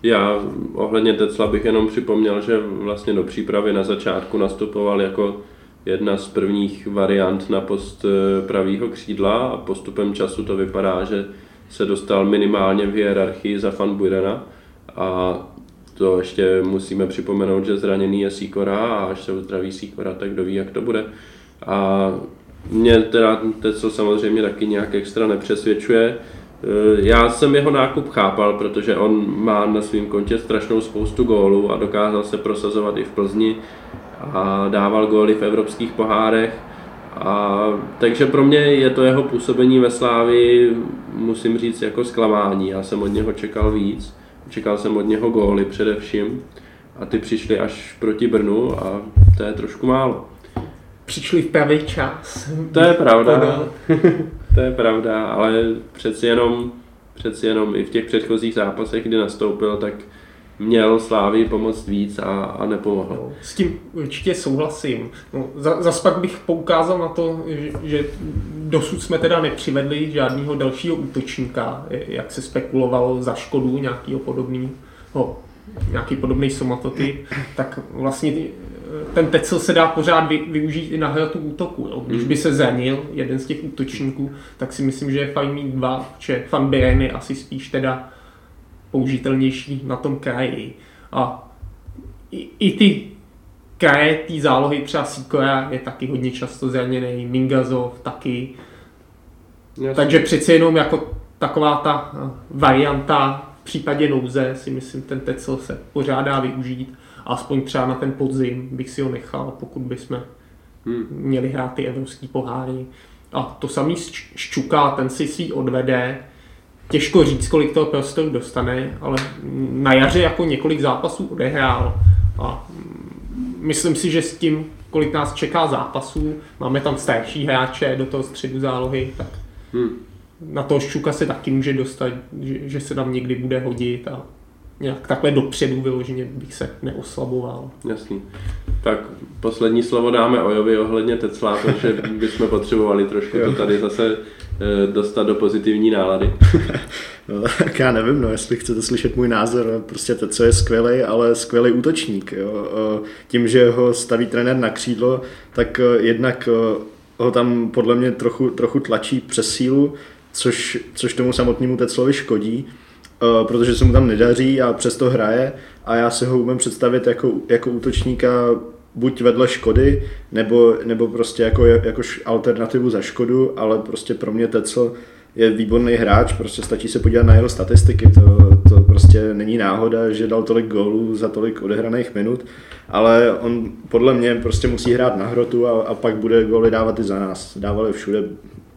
Já ohledně Tecla bych jenom připomněl, že vlastně do přípravy na začátku nastupoval jako jedna z prvních variant na post eh, pravýho křídla a postupem času to vypadá, že se dostal minimálně v hierarchii za Van Burena a to ještě musíme připomenout, že zraněný je Sikora a až se uzdraví Sikora, tak kdo ví, jak to bude. A mě teda Tecel samozřejmě taky nějak extra nepřesvědčuje. Eh, Já jsem jeho nákup chápal, protože on má na svém kontě strašnou spoustu gólů a dokázal se prosazovat i v Plzni a dával góly v evropských pohárech. A, takže pro mě je to jeho působení ve Slávii, musím říct, jako zklamání. Já jsem od něho čekal víc. Čekal jsem od něho góly především. A ty přišly až proti Brnu a to je trošku málo. Přišli v pravý čas. To je pravda. To je pravda, ale přeci jenom, přeci jenom i v těch předchozích zápasech, kdy nastoupil, tak měl Slávii pomoct víc a, a nepomohl. No, S tím určitě souhlasím. No, za, zas pak bych poukázal na to, že, že dosud jsme teda nepřivedli žádného dalšího útočníka, jak se spekulovalo za škodu nějakého podobného, nějaký podobný somatotyp, tak vlastně ten Tecel se dá pořád vy, využít i na hratu útoku. Jo. Když by se zranil jeden z těch útočníků, tak si myslím, že je fajn mít dva, že Van Beren je asi spíš teda použitelnější na tom kraji. A i, i ty kraje, ty zálohy, třeba Sikora je taky hodně často zraněný, Mingazov taky. Jasně. Takže přeci jenom jako taková ta eh, varianta v případě nouze si myslím, ten Tecel se pořádá využít. Aspoň třeba na ten podzim bych si ho nechal, pokud bychom Hmm. měli hrát ty evropský poháry. A to samý Šč- Ščuka, ten si svý odvede. Těžko říct, kolik toho prostoru dostane, ale na jaře jako několik zápasů odehrál. A myslím si, že s tím, kolik nás čeká zápasů, máme tam starší hráče do toho středu zálohy, tak Hmm. na toho Ščuka se taky může dostat, že, že se tam někdy bude hodit a nějak takhle dopředu vyloženě bych se neoslaboval. Jasný. Tak poslední slovo dáme Ojovi ohledně Tecla, protože bychom potřebovali trošku to tady zase eh, dostat do pozitivní nálady. No, tak já nevím, no, jestli chcete slyšet můj názor, no, prostě to, co je skvělý, ale skvělý útočník. Jo. Eh, Tím, že ho staví trenér na křídlo, tak eh, jednak ho tam podle mě trochu, trochu tlačí přes sílu, což, což tomu samotnému Teclovi škodí, eh, protože se mu tam nedaří a přesto hraje a já si ho umím představit jako, jako útočníka buď vedle Škody, nebo, nebo prostě jako, jako alternativu za Škodu, ale prostě pro mě Tecl je výborný hráč, prostě stačí se podívat na jeho statistiky, to, to prostě není náhoda, že dal tolik gólů za tolik odehraných minut, ale on podle mě prostě musí hrát na hrotu a, a pak bude góly dávat i za nás. Dávali všude,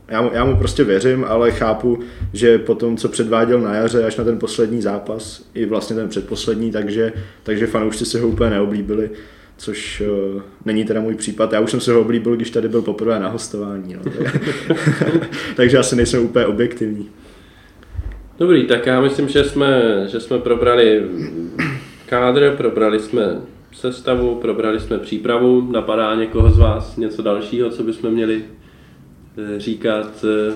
já mu, já mu prostě věřím, ale chápu, že po tom, co předváděl na jaře až na ten poslední zápas, i vlastně ten předposlední, takže, takže fanoušci si ho úplně neoblíbili, což uh, není teda můj případ. Já už jsem se ho oblíbil, když tady byl poprvé na hostování, no. takže asi nejsem úplně objektivní. Dobrý, tak já myslím, že jsme, že jsme probrali kádr, probrali jsme sestavu, probrali jsme přípravu. Napadá někoho z vás něco dalšího, co bychom měli říkat? eh,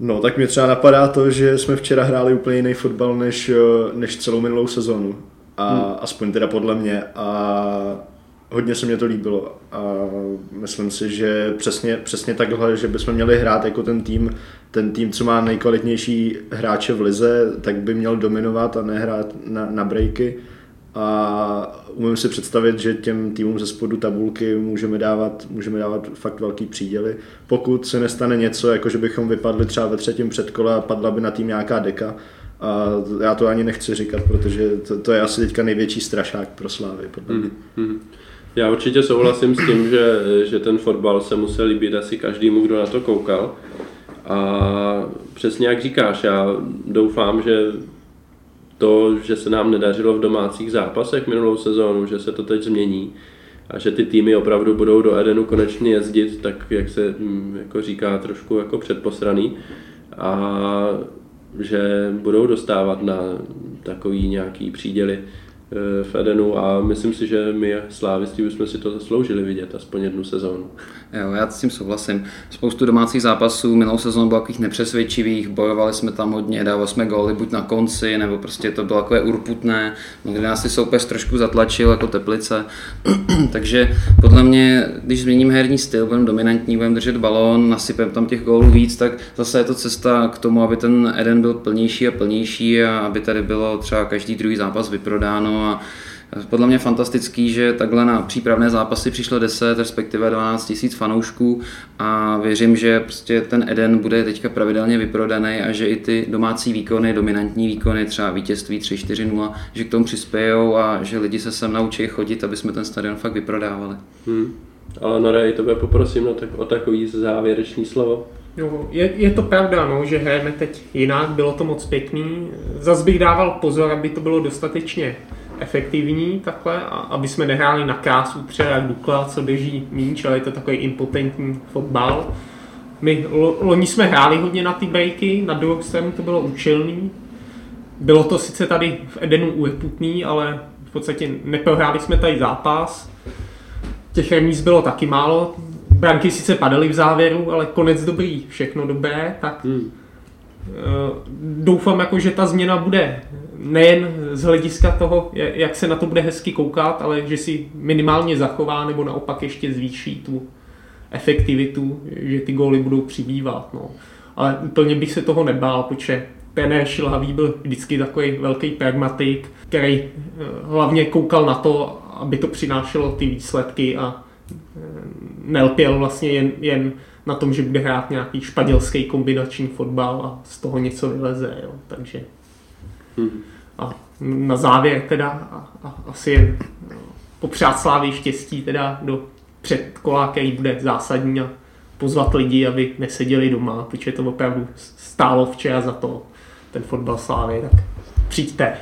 No, tak mě třeba napadá to, že jsme včera hráli úplně jiný fotbal než, eh, než celou minulou sezónu. A hmm. aspoň teda podle mě. A hodně se mě to líbilo. A myslím si, že přesně, přesně takhle, že bychom měli hrát jako ten tým, ten tým, co má nejkvalitnější hráče v lize, tak by měl dominovat a nehrát na, na breaky. A umím si představit, že těm týmům ze spodu tabulky můžeme dávat, můžeme dávat fakt velký příděly. Pokud se nestane něco, jako že bychom vypadli třeba ve třetím předkole a padla by na tým nějaká deka, a já to ani nechci říkat, protože to, to je asi teďka největší strašák pro Slávy. Mhm. Já určitě souhlasím s tím, že, že ten fotbal se musel líbit asi každému, kdo na to koukal. A přesně jak říkáš, já doufám, že to, že se nám nedařilo v domácích zápasech minulou sezónu, že se to teď změní a že ty týmy opravdu budou do Edenu konečně jezdit, tak jak se hm, jako říká, trošku jako předposraný a že budou dostávat na takový nějaký příděly eh, v Edenu a myslím si, že my slávisti bychom si to zasloužili vidět aspoň jednu sezónu. Jo, já s tím souhlasím. Spoustu domácích zápasů minulou sezónu bylo takových nepřesvědčivých, bojovali jsme tam hodně, dávali jsme góly buď na konci, nebo prostě to bylo takové urputné, někdy nás si soupeř trošku zatlačil jako teplice. Takže podle mě, když změníme herní styl, budeme dominantní, budeme držet balón, nasypeme tam těch gólů víc, tak zase je to cesta k tomu, aby ten Eden byl plnější a plnější a aby tady bylo třeba každý druhý zápas vyprodáno a podle mě fantastický, že takhle na přípravné zápasy přišlo 10, respektive 12 tisíc fanoušků a věřím, že prostě ten Eden bude teďka pravidelně vyprodaný a že i ty domácí výkony, dominantní výkony, třeba vítězství 3-4-0, že k tomu přispějou a že lidi se sem naučí chodit, aby jsme ten stadion fakt vyprodávali. Hmm. Ale Nore, i tebe poprosím no, tak, o takový závěrečný slovo. No, je, je to pravda, no, že hrajeme teď jinak, bylo to moc pěkný. Zas bych dával pozor, aby to bylo dostatečně efektivní takhle, a aby jsme nehráli na krásu třeba Dukla, co běží míč, ale je to takový impotentní fotbal. My lo, loni jsme hráli hodně na ty breaky, na druhou stranu to bylo účelný. Bylo to sice tady v Edenu urputný, ale v podstatě neprohráli jsme tady zápas. Těch remíz bylo taky málo. Branky sice padaly v závěru, ale konec dobrý, všechno dobré, tak Hmm. Eh, doufám, jako, že ta změna bude nejen z hlediska toho, jak se na to bude hezky koukat, ale že si minimálně zachová nebo naopak ještě zvýší tu efektivitu, že ty góly budou přibývat. No. Ale úplně bych se toho nebál, protože trenér Šilhavý byl vždycky takový velký pragmatik, který eh, hlavně koukal na to, aby to přinášelo ty výsledky a eh, nelpěl vlastně jen, jen na tom, že bude hrát nějaký španělský kombinační fotbal a z toho něco vyleze. Jo. Takže Hmm. a na závěr teda a, a, asi jen no, popřát Slávy štěstí teda do předkola, který bude zásadní a pozvat lidi, aby neseděli doma, protože to opravdu stálo včera za to ten fotbal Slávy, tak přijďte.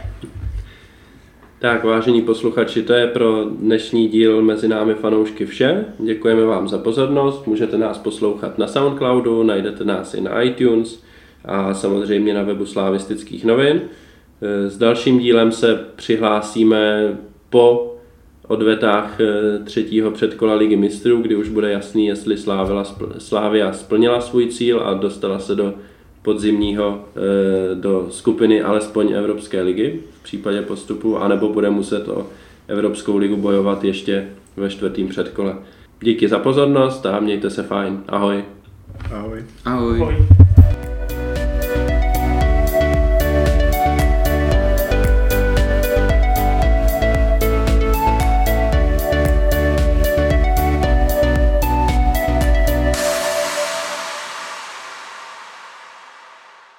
Tak, vážení posluchači, to je pro dnešní díl Mezi námi fanoušky vše. Děkujeme vám za pozornost. Můžete nás poslouchat na Soundcloudu, najdete nás i na iTunes a samozřejmě na webu Slavistických novin. S dalším dílem se přihlásíme po odvetách eh, třetího předkola Ligy mistrů, kdy už bude jasný, jestli Slávia splnila svůj cíl a dostala se do podzimního eh, do skupiny alespoň Evropské ligy v případě postupu, anebo bude muset o Evropskou ligu bojovat ještě ve čtvrtém předkole. Díky za pozornost a mějte se fajn. Ahoj. Ahoj. Ahoj. Ahoj.